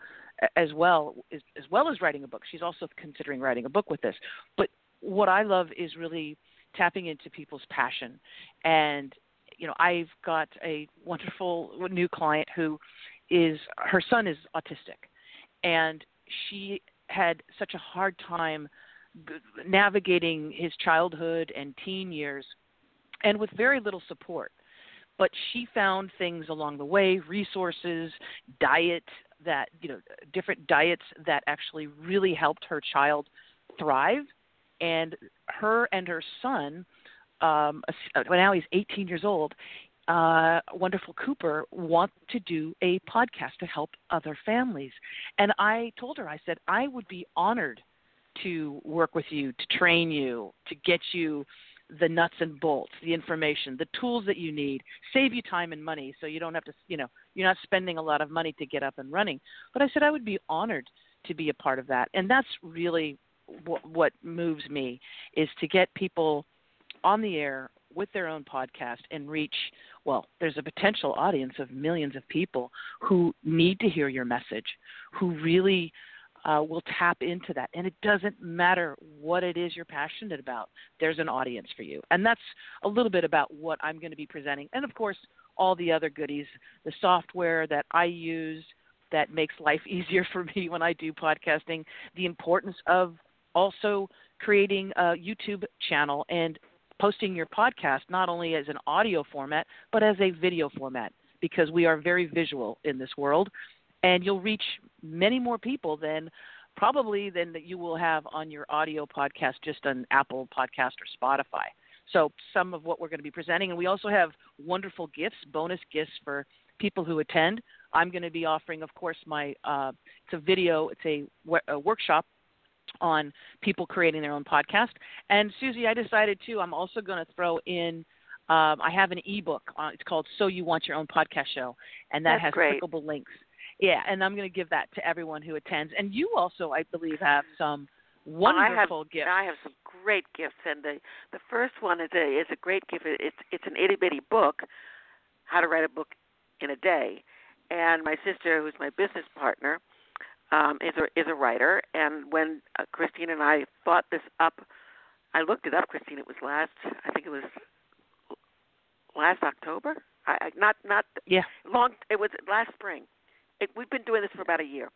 as well as, as well as writing a book. She's also considering writing a book with this. But what I love is really tapping into people's passion and you know I've got a wonderful new client who is her son is autistic and she had such a hard time navigating his childhood and teen years and with very little support but she found things along the way resources diet that you know different diets that actually really helped her child thrive and her and her son um now he's 18 years old uh, wonderful Cooper want to do a podcast to help other families. And I told her, I said, I would be honored to work with you, to train you, to get you the nuts and bolts, the information, the tools that you need, save you time and money so you don't have to, you know, you're not spending a lot of money to get up and running. But I said I would be honored to be a part of that. And that's really what, what moves me is to get people on the air with their own podcast and reach well there's a potential audience of millions of people who need to hear your message who really uh, will tap into that. And it doesn't matter what it is you're passionate about, there's an audience for you. And that's a little bit about what I'm going to be presenting. And of course, all the other goodies, the software that I use that makes life [laughs] easier for me when I do podcasting, the importance of also creating a YouTube channel and posting your podcast not only as an audio format, but as a video format because we are very visual in this world and you'll reach many more people than probably than that you will have on your audio podcast just on Apple Podcast or Spotify. So some of what we're going to be presenting, and we also have wonderful gifts, bonus gifts for people who attend. I'm going to be offering, of course, my uh, it's a video, it's a, a workshop on people creating their own podcast. And Suzy, I decided too, I'm also going to throw in. Um, I have an ebook. Uh, it's called "So You Want Your Own Podcast Show," and that That's has great. clickable links yeah, and I'm going to give that to everyone who attends. And you also, I believe, have some wonderful I have, gifts. I have some great gifts, and the the first one is a is a great gift. It's it's an itty bitty book, how to write a book in a day. And my sister, who's my business partner, um, is a is a writer. And when uh, Christine and I thought this up, I looked it up. Christine, it was last. I think it was last October. I, I not not yeah long. It was last spring it, we've been doing this for about a year,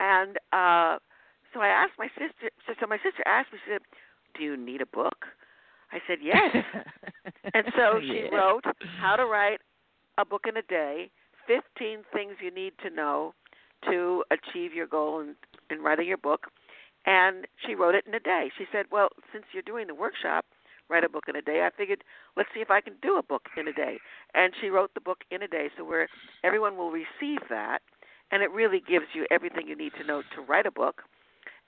and uh, so I asked my sister. So, so my sister asked me, she said, "Do you need a book?" I said, "Yes." [laughs] and so she Yeah. wrote how to write a book in a day, 15 things you need to know to achieve your goal in, in writing your book. And she wrote it in a day. She said, Well, since you're doing the workshop, write a book in a day, I figured, let's see if I can do a book in a day. And she wrote the book in a day, so where everyone will receive that. And it really gives you everything you need to know to write a book.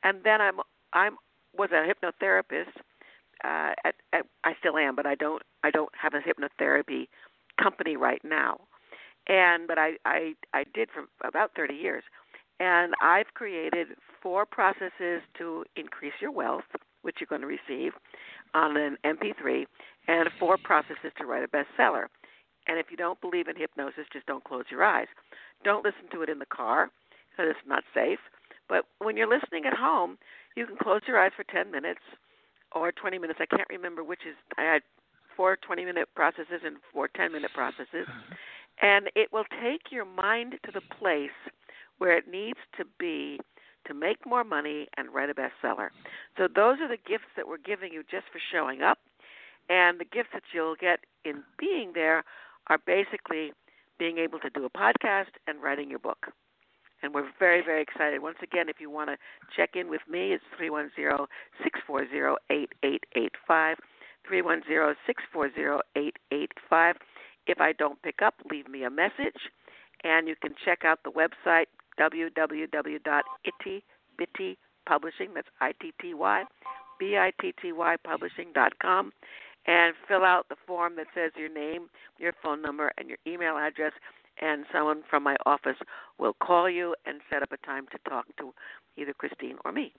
And then I'm I'm was a hypnotherapist. Uh, at, at, I still am, but I don't I don't have a hypnotherapy company right now. And but I I I did for about 30 years. And I've created four processes to increase your wealth, which you're going to receive on an MP3, and four processes to write a bestseller. And if you don't believe in hypnosis, just don't close your eyes. Don't listen to it in the car because it's not safe. But when you're listening at home, you can close your eyes for 10 minutes or 20 minutes. I can't remember which is. I had four 20 minute processes and four 10 minute processes. And it will take your mind to the place where it needs to be to make more money and write a bestseller. So those are the gifts that we're giving you just for showing up. And the gifts that you'll get in being there are basically being able to do a podcast and writing your book. And we're very, very excited. Once again, if you want to check in with me, it's 310 640 8885. 310 640 8885. If I don't pick up, leave me a message. And you can check out the website www.ittybitty publishing that's i-t-t-y b-i-t-t-y publishing.com and fill out the form that says your name your phone number and your email address and someone from my office will call you and set up a time to talk to either Christine or me.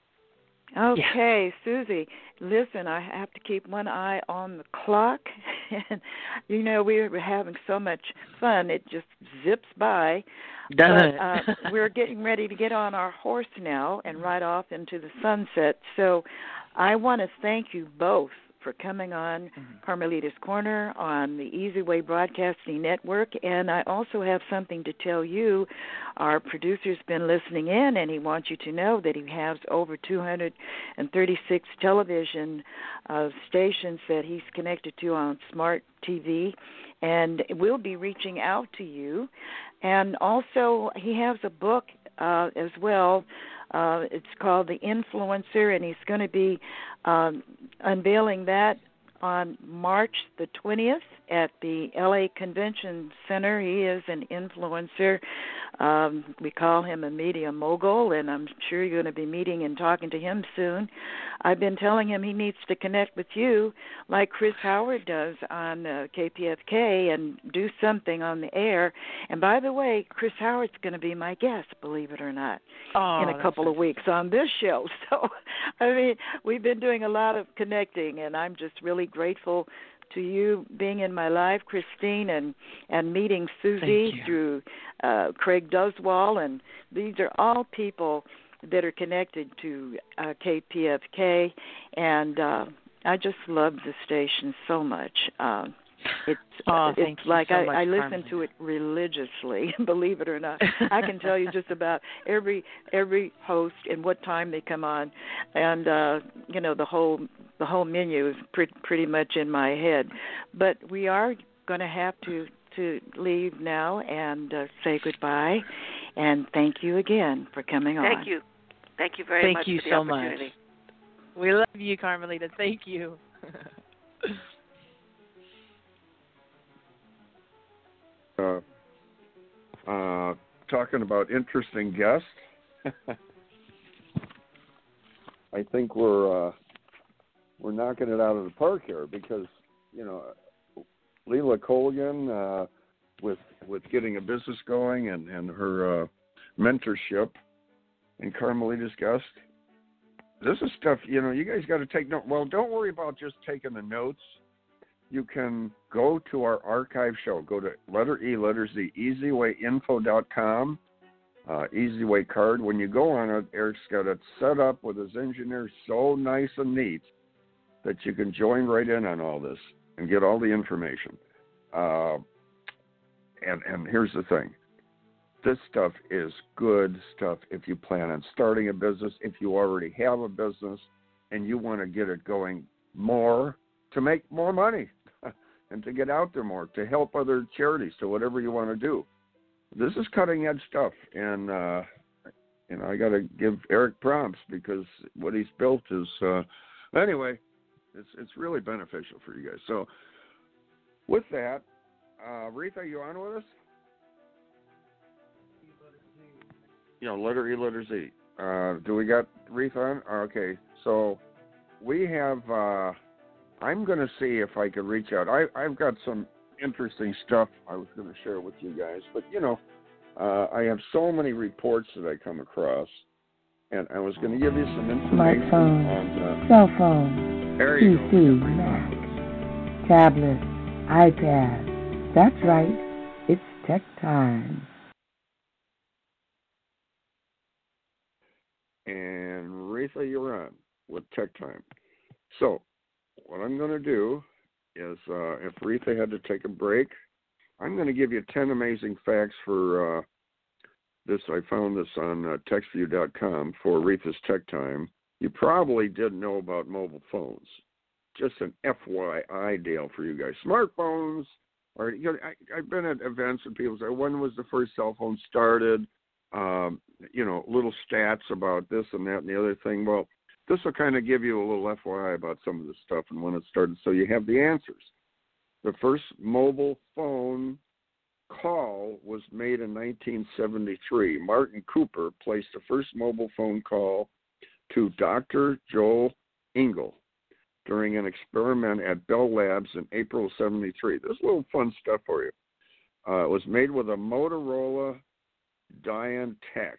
Okay, Suzy. Listen, I have to keep one eye on the clock, [laughs] and you know we're having so much fun; it just zips by. Does but, uh, [laughs] we're getting ready to get on our horse now and ride off into the sunset. So, I want to thank you both for coming on mm-hmm. Carmelita's Corner on the Easy Way Broadcasting Network. And I also have something to tell you. Our producer's been listening in, and he wants you to know that he has over 236 television uh, stations that he's connected to on smart TV. And we'll be reaching out to you. And also, he has a book uh, as well. Uh, it's called The Influencer, and he's going to be um, unveiling that on March the 20th at the LA Convention Center. He is an influencer. Um, we call him a media mogul, and I'm sure you're going to be meeting and talking to him soon. I've been telling him he needs to connect with you like Chris Howard does on uh, KPFK and do something on the air. And by the way, Chris Howard's going to be my guest, believe it or not, oh, in a couple of weeks on this show. [laughs] So, I mean, we've been doing a lot of connecting, and I'm just really grateful to you being in my life, Christine, and and meeting Suzy through uh, Craig Doswell, and these are all people that are connected to uh, KPFK, and uh, I just love the station so much. Uh, it's oh, it's like so I, much, I listen Carmen. to it religiously, [laughs] believe it or not. I can tell you just about every every host and what time they come on, and uh, you know the whole the whole menu is pretty pretty much in my head. But we are going to have to to leave now and uh, say goodbye, and thank you again for coming on. Thank you. Thank you very Thank much Thank you for the so much. We love you, Carmelita. Thank you. [laughs] uh, uh, talking about interesting guests. [laughs] I think we're uh, we're knocking it out of the park here because you know Leila Colgan uh, with with getting a business going and and her uh, mentorship and Carmelita's guest. This is stuff you know you guys got to take note. Well, don't worry about just taking the notes you can go to our archive show. Go to letter E, letter Z, easywayinfo.com, uh, Easyway card. When you go on it, Eric's got it set up with his engineer so nice and neat that you can join right in on all this and get all the information. Uh, and and here's the thing. This stuff is good stuff if you plan on starting a business, if you already have a business and you want to get it going more to make more money [laughs] and to get out there more, to help other charities, to whatever you want to do. This is cutting edge stuff, and uh, you know I got to give Eric prompts because what he's built is. Uh, anyway, it's it's really beneficial for you guys. So, with that, uh, Reith, are you on with us? You know, letter E, letter Z. Uh, do we got Reith on? Okay, so we have. Uh, I'm going to see if I could reach out. I, I've got some interesting stuff I was going to share with you guys, but you know, uh, I have so many reports that I come across, and I was going to give you some information Smartphone, on uh, cell phone, there you PC, go. Mac, tablet, iPad. That's right. It's tech time. And Reatha, you're on with Tech Time. So, what I'm going to do is, uh, if Reatha had to take a break, I'm going to give you 10 amazing facts for uh, this. I found this on uh, TextView.com for Reatha's Tech Time. You probably didn't know about mobile phones. Just an FYI, deal for you guys. Smartphones are, you know, I, I've been at events and people say, when was the first cell phone started? Um, you know, little stats about this and that and the other thing. Well, this will kind of give you a little FYI about some of this stuff and when it started, so you have the answers. The first mobile phone call was made in 1973. Martin Cooper placed the first mobile phone call to Dr. Joel Engel during an experiment at Bell Labs in April of 73. There's a little fun stuff for you. Uh, it was made with a Motorola DynaTAC,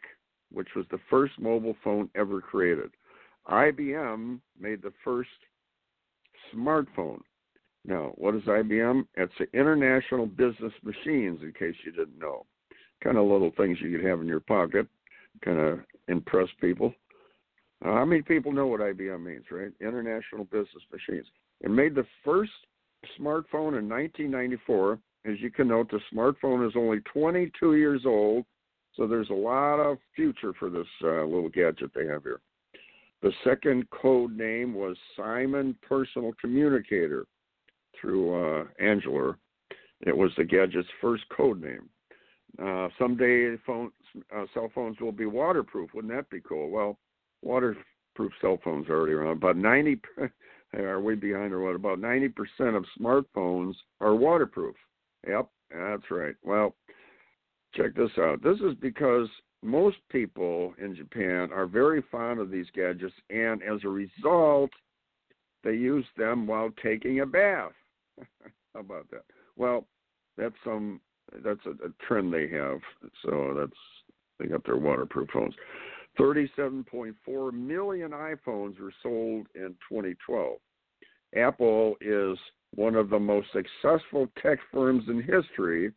which was the first mobile phone ever created. IBM made the first smartphone. Now, what is IBM? It's the International Business Machines, in case you didn't know. Kind of little things you could have in your pocket, kind of impress people. Uh, how many people know what IBM means, right? International Business Machines. It made the first smartphone in 1994. As you can note, the smartphone is only 22 years old, so there's a lot of future for this uh, little gadget they have here. The second code name was Simon Personal Communicator through uh. It was the gadget's first code name. Uh, someday phones, uh, cell phones will be waterproof. Wouldn't that be cool? Well, waterproof cell phones already around. About 90 [laughs] are we behind or what? About 90% of smartphones are waterproof. Yep, that's right. Well, check this out. This is because most people in Japan are very fond of these gadgets, and as a result, they use them while taking a bath. [laughs] How about that? Well, that's some that's a, a trend they have. So that's they got their waterproof phones. 37.4 million iPhones were sold in 2012. Apple is one of the most successful tech firms in history,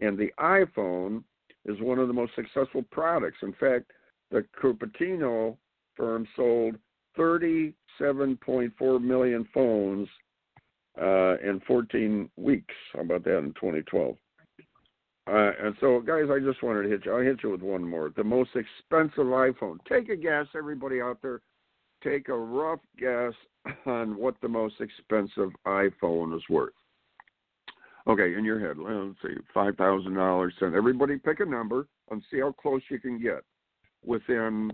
and the iPhone is one of the most successful products. In fact, the Cupertino firm sold 37.4 million phones uh, in 14 weeks. How about that in 2012? Uh, and so, guys, I just wanted to hit you. I'll hit you with one more. The most expensive iPhone. Take a guess, everybody out there. Take a rough guess on what the most expensive iPhone is worth. Okay, in your head, let's see, five thousand dollars. And everybody pick a number and see how close you can get within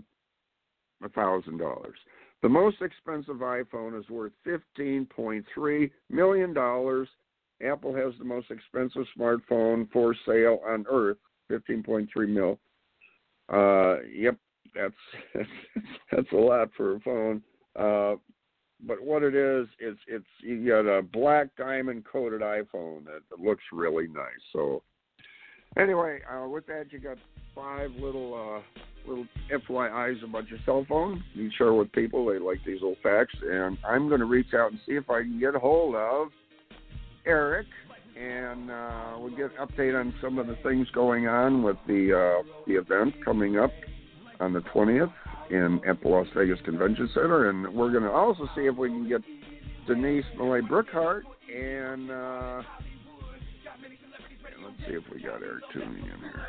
a thousand dollars. The most expensive iPhone is worth fifteen point three million dollars. Apple has the most expensive smartphone for sale on Earth, fifteen point three mil. Uh, yep, that's [laughs] that's a lot for a phone. Uh, but what it is, it's it's you got a black diamond coated iPhone that, that looks really nice. So anyway, uh, with that, you got five little uh, little FYI's about your cell phone. You share with people; they like these little facts. And I'm going to reach out and see if I can get a hold of Eric, and uh, we'll get an update on some of the things going on with the uh, the event coming up on the 20th in at the Las Vegas Convention Center, and we're going to also see if we can get Denise Malay Brookhart and uh, let's see if we got Eric tuning in here.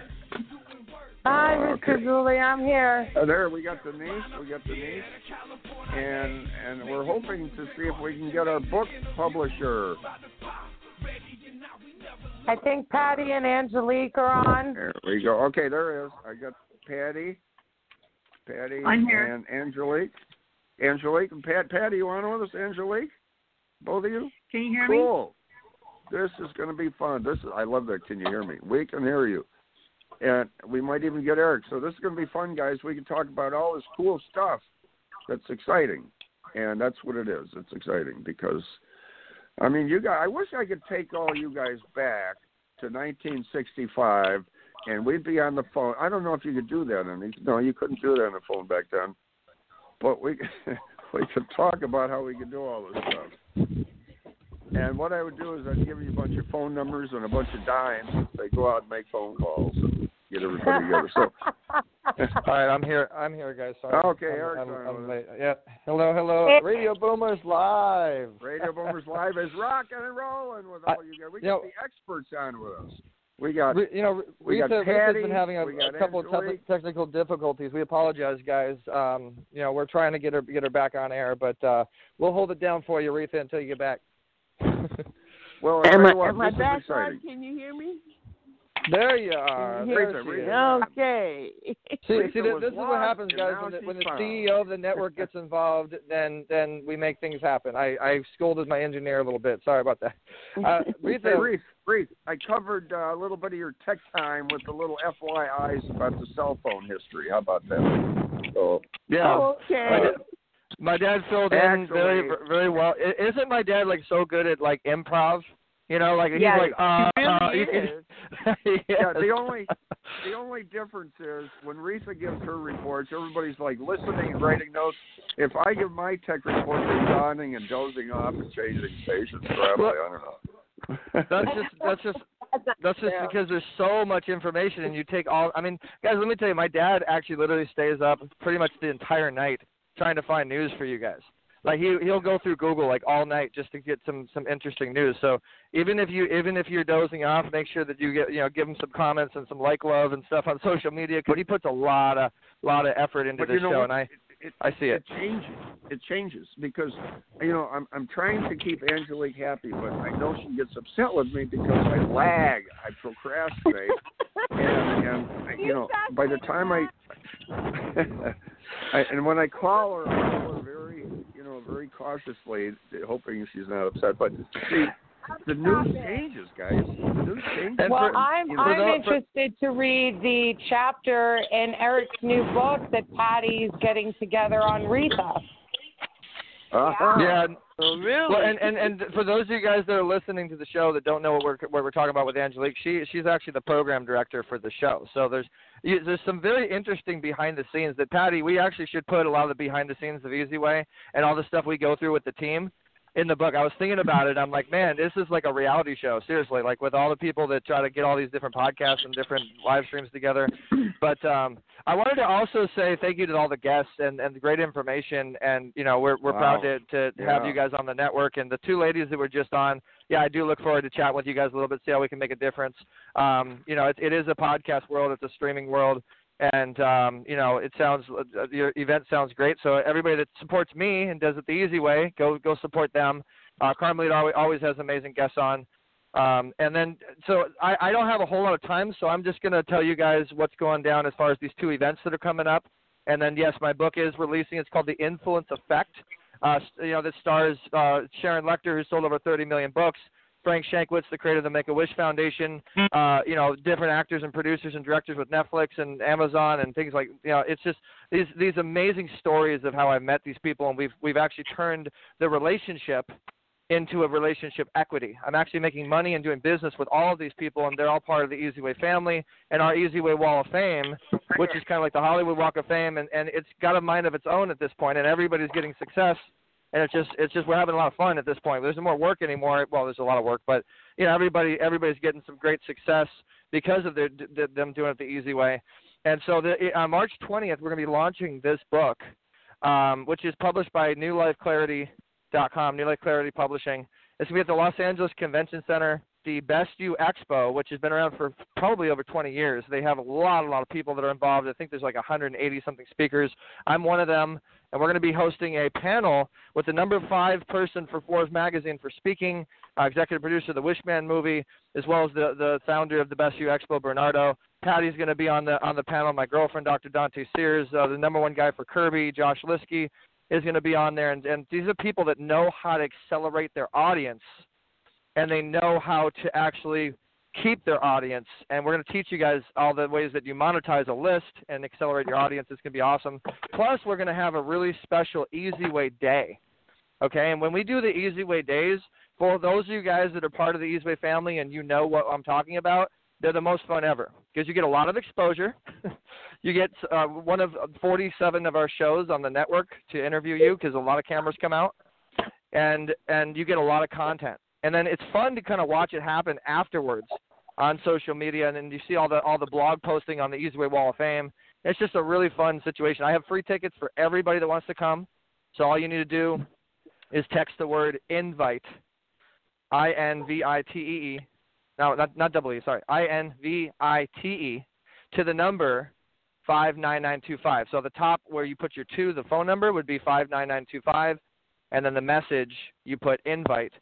Hi, Uh, Mr. Zuley. I'm here. Uh, there we got Denise. We got Denise, and and we're hoping to see if we can get our book publisher. I think Patty and Angelique are on. There we go. Okay, there is. I got Patty, Patty, and Angelique. Angelique and Pat. Patty, you on with us? Angelique, both of you. Can you hear me? cool. This is going to be fun. This is. I love that. Can you hear me? We can hear you, and we might even get Eric. So this is going to be fun, guys. We can talk about all this cool stuff. That's exciting, and that's what it is. It's exciting because, I mean, you guys. I wish I could take all you guys back to 1965 and we'd be on the phone. I don't know if you could do that on no, you couldn't do that on the phone back then. But we [laughs] we could talk about how we could do all this stuff. And what I would do is I'd give you a bunch of phone numbers and a bunch of dimes. They go out and make phone calls and get everybody together. So [laughs] All right, I'm here. I'm here, guys. Sorry. Okay, I'm, Eric's I'm, on I'm late. Yep. Hello, hello. Radio Boomers live. Radio Boomers [laughs] Live is rocking and rolling with all you guys. We you got know- the experts on with us. We got you know, we got Rita's been having a, a couple of te- technical difficulties. We apologize, guys. Um, you know, we're trying to get her get her back on air, but uh, we'll hold it down for you, Rita, until you get back. [laughs] Well, Am I, you am I this is back on? Can you hear me? There you are. There hear she me? is. Okay. See, see, this, this is what happens, guys. When the, when the. CEO of the network gets [laughs] involved, then then we make things happen. I I scolded my engineer a little bit. Sorry about that. Uh, Rita, [laughs] Hey, Reese, Reese, I covered uh, a little bit of your tech time with the little FYIs about the cell phone history. How about that? So, yeah. Okay. My, da- my dad filled in very very well. Isn't my dad like so good at like improv? You know, like Yeah, he's like, uh, he really uh, [laughs] is. can- [laughs] Yeah, the only the only difference is when Reatha gives her reports, everybody's like listening and writing notes. If I give my tech report, they're yawning and dozing off and changing stations forever. I don't know. [laughs] that's just that's just that's just because there's so much information and you take all I mean, guys, let me tell you, my dad actually literally stays up pretty much the entire night trying to find news for you guys. Like he he'll go through Google like all night just to get some some interesting news. So even if you even if you're dozing off, make sure that you get you know give him some comments and some like love and stuff on [laughs] social media. But he puts a lot of lot of effort into But this you know show, what? and I it, I see it. It changes. It changes because you know I'm I'm trying to keep Angelique happy, but I know she gets upset with me because I lag, I procrastinate, [laughs] and and you know by the time I, [laughs] I and when I call her, I call her very you know very cautiously, hoping she's not upset. But see, the news changes, guys. The news changes. well, I'm you know, I'm for- interested to read the chapter in Eric's new book that Patty's getting together on Reatha. Uh-huh. Yeah. Oh, really? Well, and, and and for those of you guys that are listening to the show that don't know what we're what we're talking about with Angelique, she she's actually the program director for the show. So there's you, there's some very interesting behind the scenes that Patty. We actually should put a lot of the behind the scenes of Easy Way and all the stuff we go through with the team in the book. I was thinking about it. I'm like, man, this is like a reality show. Seriously, like with all the people that try to get all these different podcasts and different live streams together. But um, I wanted to also say thank you to all the guests and, and the great information. And you know, we're we're Wow. proud to to have you guys on the network. And the two ladies that were just on, yeah, I do look forward to chat with you guys a little bit, see how we can make a difference. Um, you know, it, it is a podcast world. It's a streaming world. And um, you know, it sounds uh, your event sounds great. So everybody that supports me and does it the easy way, go go support them. Uh, Carmelita always, always has amazing guests on. Um, and then, so I, I don't have a whole lot of time, so I'm just going to tell you guys what's going down as far as these two events that are coming up. And then, yes, my book is releasing. It's called The Influence Effect. Uh, you know, that stars uh, Sharon Lechter, who sold over 30 million books. Frank Shankwitz, the creator of the Make a Wish Foundation. Uh, you know, different actors and producers and directors with Netflix and Amazon and things like. You know, it's just these these amazing stories of how I met these people, and we've we've actually turned the relationship into a relationship equity. I'm actually making money and doing business with all of these people, and they're all part of the Easy Way family and our Easy Way Wall of Fame, which is kind of like the Hollywood Walk of Fame, and, and it's got a mind of its own at this point, and everybody's getting success. And it's just, it's just, we're having a lot of fun at this point. There's no more work anymore. Well, there's a lot of work, but you know, everybody, everybody's getting some great success because of their, th- them doing it the easy way. And so, the, on March 20th, we're going to be launching this book, um, which is published by New Life Clarity com, New Life Clarity Publishing. It's to be at the Los Angeles Convention Center, the Best You Expo, which has been around for probably over 20 years. They have a lot, a lot of people that are involved. I think there's like 180 something speakers. I'm one of them, and we're going to be hosting a panel with the number five person for Forbes Magazine for speaking, uh, executive producer of the Wishman movie, as well as the the founder of the Best You Expo, Bernardo. Patty's going to be on the on the panel. My girlfriend, Dr. Dante Sears, uh, the number one guy for Kirby, Josh Liskey is going to be on there, and, and these are people that know how to accelerate their audience, and they know how to actually keep their audience. And we're going to teach you guys all the ways that you monetize a list and accelerate your audience. It's going to be awesome. Plus, we're going to have a really special Easy Way Day. Okay, and when we do the Easy Way days, for those of you guys that are part of the Easy Way family and you know what I'm talking about, they're the most fun ever because you get a lot of exposure. [laughs] you get uh, one of 47 of our shows on the network to interview you because a lot of cameras come out, and and you get a lot of content. And then it's fun to kind of watch it happen afterwards on social media, and then you see all the all the blog posting on the Easy Way Wall of Fame. It's just a really fun situation. I have free tickets for everybody that wants to come. So all you need to do is text the word invite, I N V I T E E, no, not not E, sorry, I N V I T E, to the number five nine nine two five. So the top where you put your two, the phone number would be five nine nine two five, and then the message you put invite.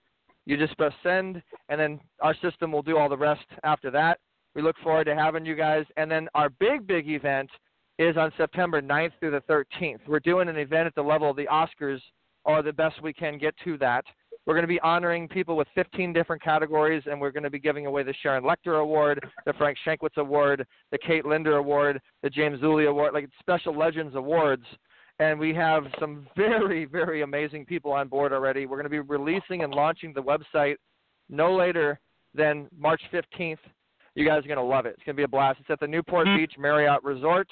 You just press send, and then our system will do all the rest after that. We look forward to having you guys, and then our big big event is on September 9th through the 13th. We're doing an event at the level of the Oscars, or the best we can get to that. We're going to be honoring people with 15 different categories, and we're going to be giving away the Sharon Lechter Award, the Frank Shankwitz Award, the Kate Linder Award, the James Zuley Award, like Special Legends Awards. And we have some very, very amazing people on board already. We're going to be releasing and launching the website no later than March 15th. You guys are going to love it. It's going to be a blast. It's at the Newport mm-hmm. Beach Marriott Resort.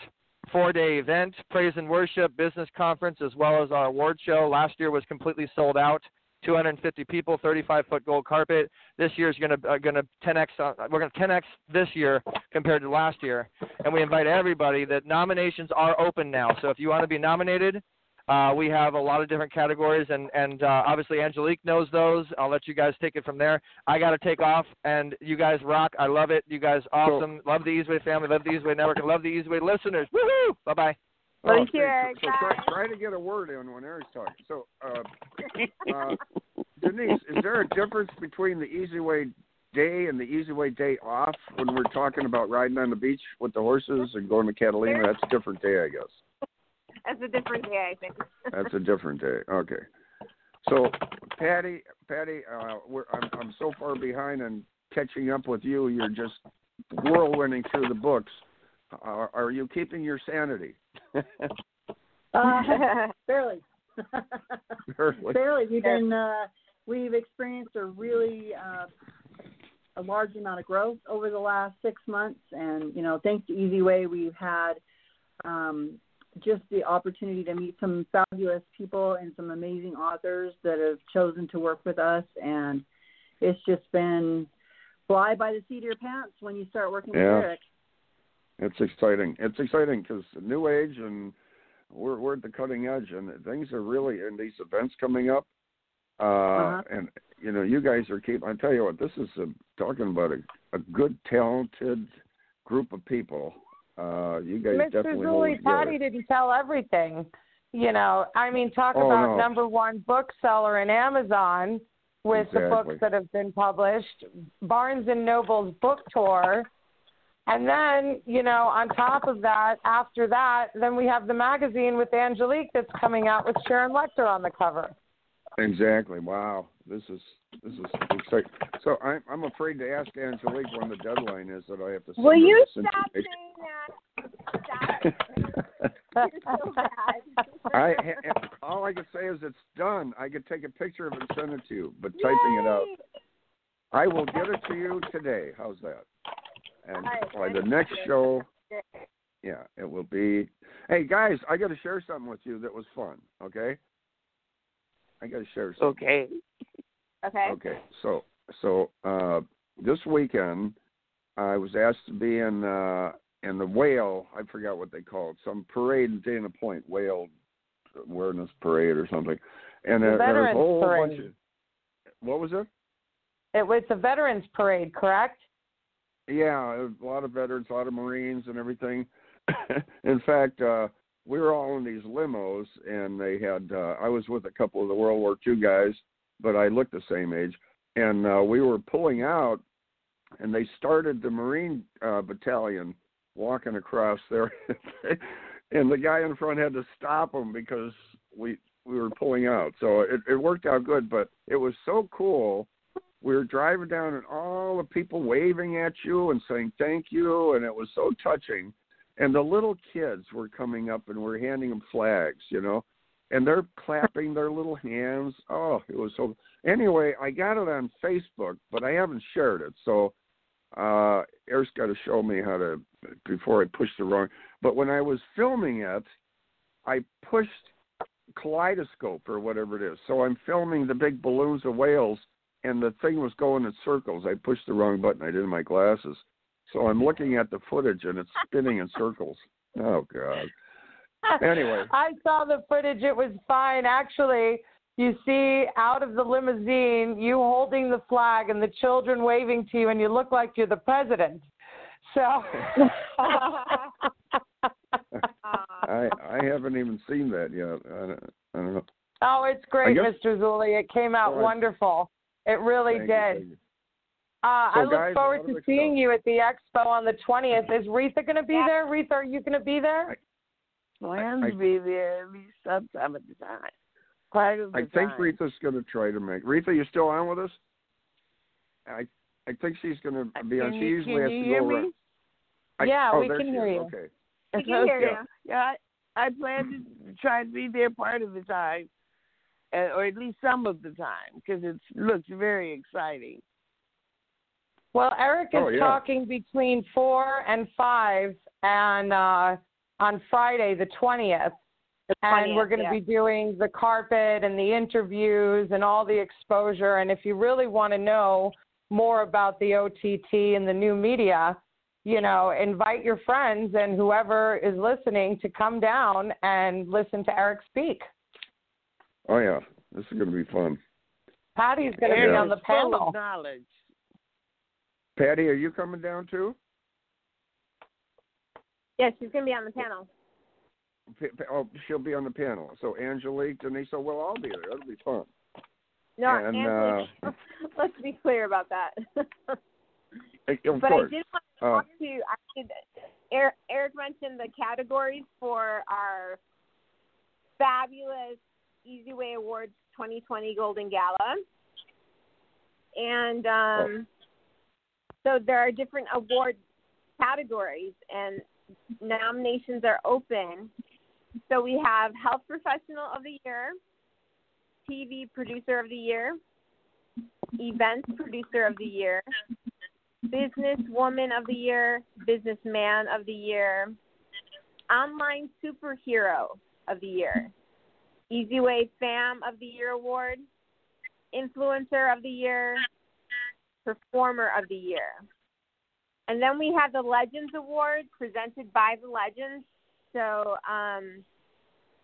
Four day event, praise and worship, business conference, as well as our award show. Last year was completely sold out. 250 people, 35 foot gold carpet. This year is going to uh, going to 10x. Uh, we're going to 10x this year compared to last year, and we invite everybody. That nominations are open now. So if you want to be nominated, uh, we have a lot of different categories, and and uh, obviously Angelique knows those. I'll let you guys take it from there. I got to take off, and you guys rock. I love it. You guys awesome. love the Easyway family. Love the Easyway network. And love the Easyway listeners. Woohoo! Bye bye. Thank you, Eric. So, so try, try, to get a word in when Eric's talking. So, uh, uh, Denise, is there a difference between the easy way day and the easy way day off when we're talking about riding on the beach with the horses and going to Catalina? That's a different day, I guess. That's a different day, I think. That's a different day. Okay. So, Patty, Patty, uh, we're, I'm I'm so far behind and catching up with you. You're just whirlwinding through the books. Uh, are you keeping your sanity? [laughs] uh, [laughs] barely. [laughs] barely. Barely. We've been uh, we've experienced a really uh, a large amount of growth over the last six months, and you know, thanks to Easy Way, we've had um, just the opportunity to meet some fabulous people and some amazing authors that have chosen to work with us, and it's just been fly by the seat of your pants when you start working yeah. with Eric. It's exciting. It's exciting because new age and we're we're at the cutting edge, and things are really in these events coming up. Uh, uh-huh. And you know, you guys are keep. I tell you what, this is a, talking about a, a good, talented group of people uh, you guys Mr. definitely Zuley, Patty didn't tell everything. You know, I mean, talk oh, about no. number one bookseller in Amazon with exactly. the books that have been published, Barnes and Noble's book tour, and then you know, on top of that, after that, then we have the magazine with Angelique that's coming out with Sharon Lechter on the cover. Exactly. Wow. This is this is exciting. So I'm I'm afraid to ask Angelique when the deadline is that I have to. Send Will you stop saying that? Stop. You're so bad. I all I can say is it's done. I could take a picture of it and send it to you, but typing it out. I will get it to you today. How's that? And by the next show, yeah, it will be. Hey guys, I got to share something with you that was fun. Okay. I got to share something. Okay. Okay. Okay. So so uh, this weekend, I was asked to be in uh, in the whale. I forgot what they called it. Some parade in Dana Point, whale awareness parade or something. And The there, there was a whole Parade. bunch of. What was it? It was the Veterans Parade, correct? Yeah, a lot of veterans, a lot of Marines, and everything. [coughs] in fact, uh, we were all in these limos, and they had. Uh, I was with a couple of the World War II guys, but I looked the same age, and uh, we were pulling out, and they started the Marine uh, battalion walking across there, [laughs] and the guy in front had to stop them because we we were pulling out. So it, it worked out good, but it was so cool. We were driving down, and all the people waving at you and saying thank you, and it was so touching and the little kids were coming up and we're handing them flags, you know, and they're clapping their little hands. Oh, it was so. Anyway, I got it on Facebook, but I haven't shared it. So uh Eric's got to show me how to before I push the wrong. But when I was filming it, I pushed kaleidoscope or whatever it is. So I'm filming the big balloons of whales, and the thing was going in circles. I pushed the wrong button. I didn't my glasses. So I'm looking at the footage and it's spinning in circles. Oh God. Anyway. [laughs] I saw the footage. It was fine. Actually, you see out of the limousine, you holding the flag and the children waving to you, and you look like you're the president. So. [laughs] I I haven't even seen that yet. I don't, I don't know. Oh, it's great, guess- Mr. Zuley. It came out wonderful. It really Thank did. you. Uh, So, I look guys, forward to seeing you at the expo on the 20th. Is Reatha going to be there? Reatha, are you going to be there? Plans I- to be there at least sometime at the time. Quite a I bit think time. Reatha's going to try to make. Reatha, you still on with us? I I think she's going to be on. Can She you- usually can has to hear go me? around. I, Yeah, oh, we can hear is. you. Okay. We can hear you. Okay. Yeah, I, I plan to try to be there part of the time, or at least some of the time, because it looks very exciting. Well, Eric is Oh, yeah. talking between four and five, and uh, on Friday the twentieth. And we're going to yeah. be doing the carpet and the interviews and all the exposure. And if you really want to know more about the OTT and the new media, you know, invite your friends and whoever is listening to come down and listen to Eric speak. Oh yeah, this is going to be fun. Patty's going to be on the is full panel. of knowledge. Patty, are you coming down too? Yeah, she's gonna be on the panel. P- p- Oh, she'll be on the panel. So Angelique, Denise, so we'll all be there. It'll be fun. No, And, Angela, [laughs] let's be clear about that. [laughs] Of but course. I did want to Uh, talk to. I did, Eric, Eric mentioned the categories for our fabulous Easy Way Awards 2020 Golden Gala, and um, so there are different award categories, and nominations are open. So we have Health Professional of the Year, TV Producer of the Year, Events Producer of the Year, Business Woman of the Year, Businessman of the Year, Online Superhero of the Year, Easy Way Fam of the Year Award, Influencer of the Year, Performer of the Year. And then we have the Legends Award presented by the Legends. So um,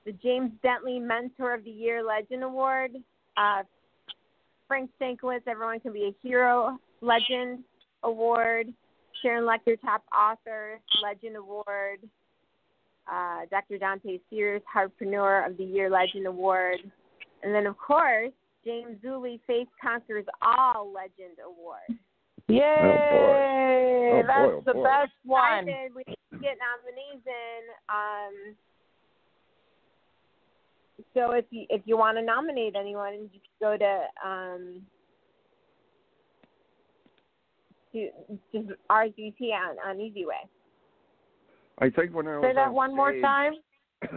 the James Dentley Mentor of the Year Legend Award, uh, Frank Shankwitz, Everyone Can Be a Hero Legend Award, Sharon Lechter Top Author Legend Award, uh, Dr. Dante Sears Heartpreneur of the Year Legend Award, and then of course James Zuley Faith Conquers All Legend Award. Yay! Oh, That's boy, oh, the boy. best one. Excited. We need to get nominees in. Um, so if you if you want to nominate anyone, you can go to um, to just RSVP on on EasyWay. I think when I was Say that on one more time. [clears throat]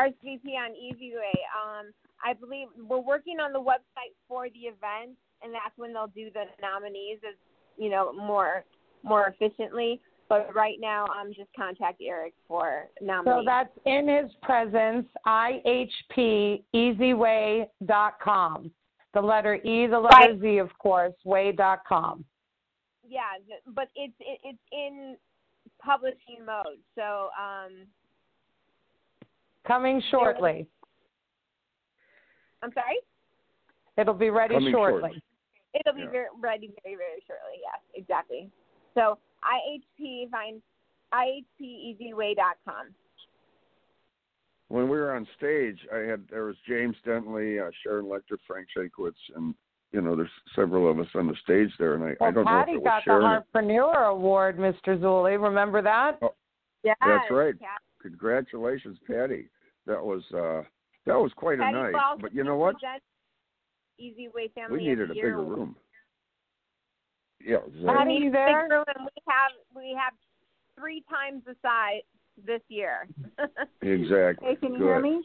RSVP on EasyWay. Um, I believe we're working on the website for the event, and that's when they'll do the nominees, as you know, more more efficiently. But right now, I'm just contact Eric for nominees. So that's in his presence, ihpeasyway.com. The letter E, the letter Right. Z, of course, way.com. yeah, but it's it, it's in publishing mode. So um, Coming shortly. I'm sorry. It'll be ready Coming shortly. shortly. It'll be Yeah. very, ready very, very shortly. Yes, exactly. So IHP find IHPeasyway.com. When we were on stage, I had there was James Dentley, uh, Sharon Lechter, Frank Shankwitz, and you know there's several of us on the stage there, and I, Well, I don't know if Patty it was got the Entrepreneur Award, Mr. Zuley. Remember that? Oh, Yes, That's right. Pat- Congratulations, Patty. That was uh that was quite a Patty night. Wells But you know what? Easy Way Family We needed a the Year bigger Award. room. Yeah, exactly. Patty, We need you a there? big room, and we have we have three times the size this year. [laughs] Exactly. Hey, can you Good. hear me?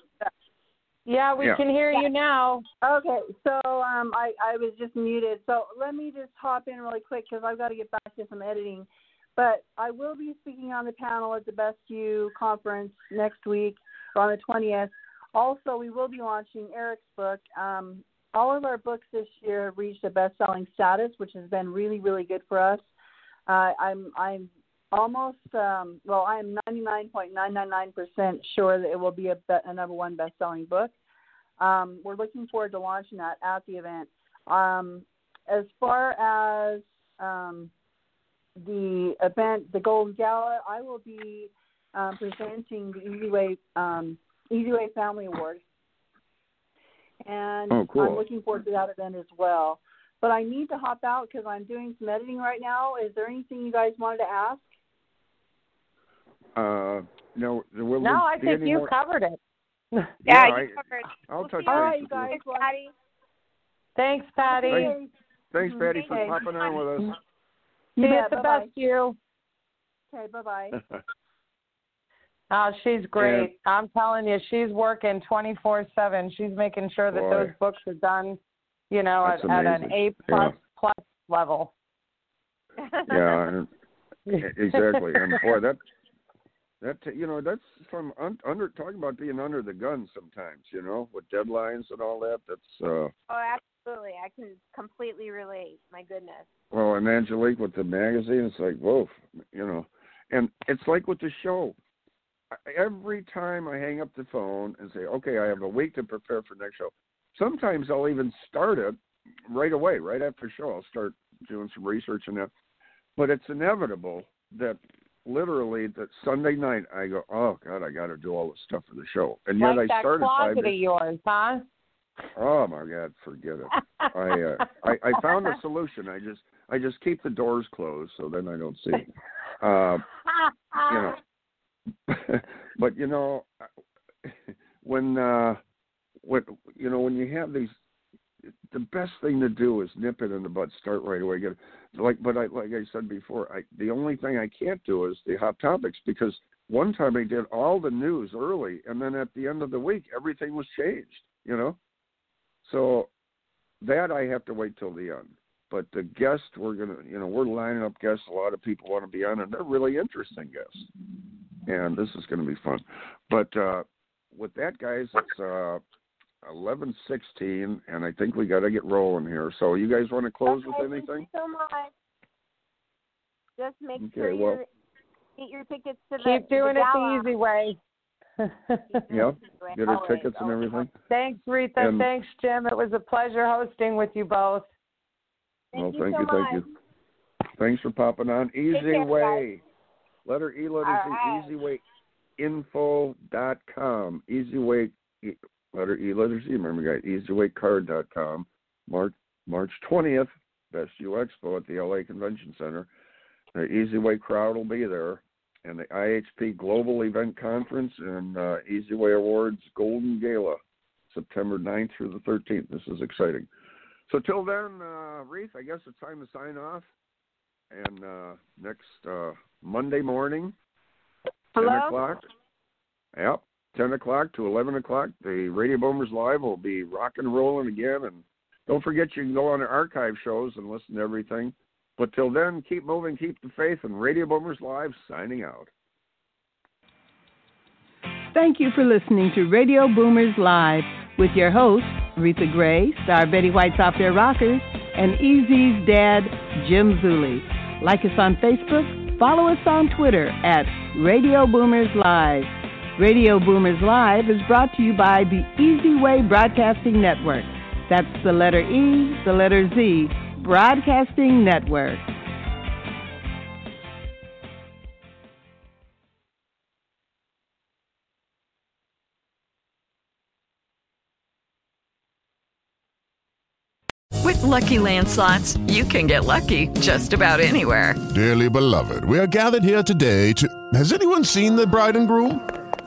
Yeah, we Yeah. can hear you now. Okay, so um, I, I was just muted. So let me just hop in really quick because I've got to get back to some editing. But I will be speaking on the panel at the Best You conference next week on the 20th. Also, we will be launching Eric's book. Um, all of our books this year have reached a best-selling status, which has been really, really good for us. Uh, I'm I'm almost um, well, I am 99.999% sure that it will be a, be- a number one best-selling book. Um, we're looking forward to launching that at the event. Um, as far as um, the event, the Golden Gala, I will be um, presenting the Easy Way um, Easy Way Family Award, and Oh, cool. I'm looking forward to that event as well. But I need to hop out because I'm doing some editing right now. Is there anything you guys wanted to ask? Uh no will No, there I think you more- covered it. [laughs] yeah, Yeah, you I- covered. I'll We'll touch see you base you guys. you. Patty. Thanks, Patty. Thanks. Thanks, Patty, for Okay. popping on with us. You See you bet. at the Bye-bye. best you. Okay, bye bye. [laughs] Oh, she's great. I'm telling you, she's working 24/7. She's making sure that Boy. those books are done, you know, at, at an. A plus plus level. yeah, [laughs] exactly. And boy, that that you know that's from un, under talking about being under the gun sometimes. You know, with deadlines and all that. That's uh. Oh, absolutely. I can completely relate. My goodness. Well, and Angelique with the magazine, it's like whoa, you know, and it's like with the show. Every time I hang up the phone and say, okay, I have a week to prepare for next show. Sometimes I'll even start it right away, right after show. I'll start doing some research on that. But it's inevitable that literally that Sunday night I go, oh God, I got to do all this stuff for the show, and yet like I that started closet five of yours, huh? Oh my God, forget it. I, uh, I I found a solution. I just I just keep the doors closed so then I don't see. Uh, you know, [laughs] [laughs] but you know, when uh, when you know when you have these, the best thing to do is nip it in the bud. Start right away. Get like, but I like I said before, I the only thing I can't do is the hot topics because one time I did all the news early, and then at the end of the week everything was changed. You know, so that I have to wait till the end. But the guests we're gonna, you know, we're lining up guests. A lot of people want to be on, and they're really interesting guests. And this is going to be fun. But uh, with that, guys, it's uh, eleven sixteen, and I think we got to get rolling here. So you guys want to close okay, with anything? Thank you so much. Just make Okay, sure well- you get your tickets to the Keep doing the it the easy way. [laughs] Yep. Get our tickets and everything. Thanks, Rita. And- Thanks, Jim. It was a pleasure hosting with you both. well, you thank so you, thank you. Thanks for popping on. Easy care, way. Letter E, letter All Z. right. Easy way. Info dot com. Easy way. Letter E, letter Z. Remember, guys. Easywaycard dot com. March March twentieth. Best You Expo at the LA Convention Center. The Easy Way crowd will be there, and the IHP Global Event Conference and uh, Easy Way Awards Golden Gala, September 9th through the 13th. This is exciting. So till then, uh, Reese, I guess it's time to sign off. And uh, next uh, Monday morning, Hello? 10 o'clock. Yep, 10 o'clock to 11 o'clock. The Radio Boomers Live will be rock and rolling again. And don't forget, you can go on the archive shows and listen to everything. But till then, keep moving, keep the faith, and Radio Boomers Live signing out. Thank you for listening to Radio Boomers Live with your hosts, Aretha Grey, Star Betty White's Off Their Rockers, and Easy's dad, Jim Zuley. Like us on Facebook, follow us on Twitter at Radio Boomers Live. Radio Boomers Live is brought to you by the Easy Way Broadcasting Network. That's the letter E, the letter Z, Broadcasting Network. With Lucky Land slots, you can get lucky just about anywhere. Dearly beloved, we are gathered here today to. Has anyone seen the bride and groom?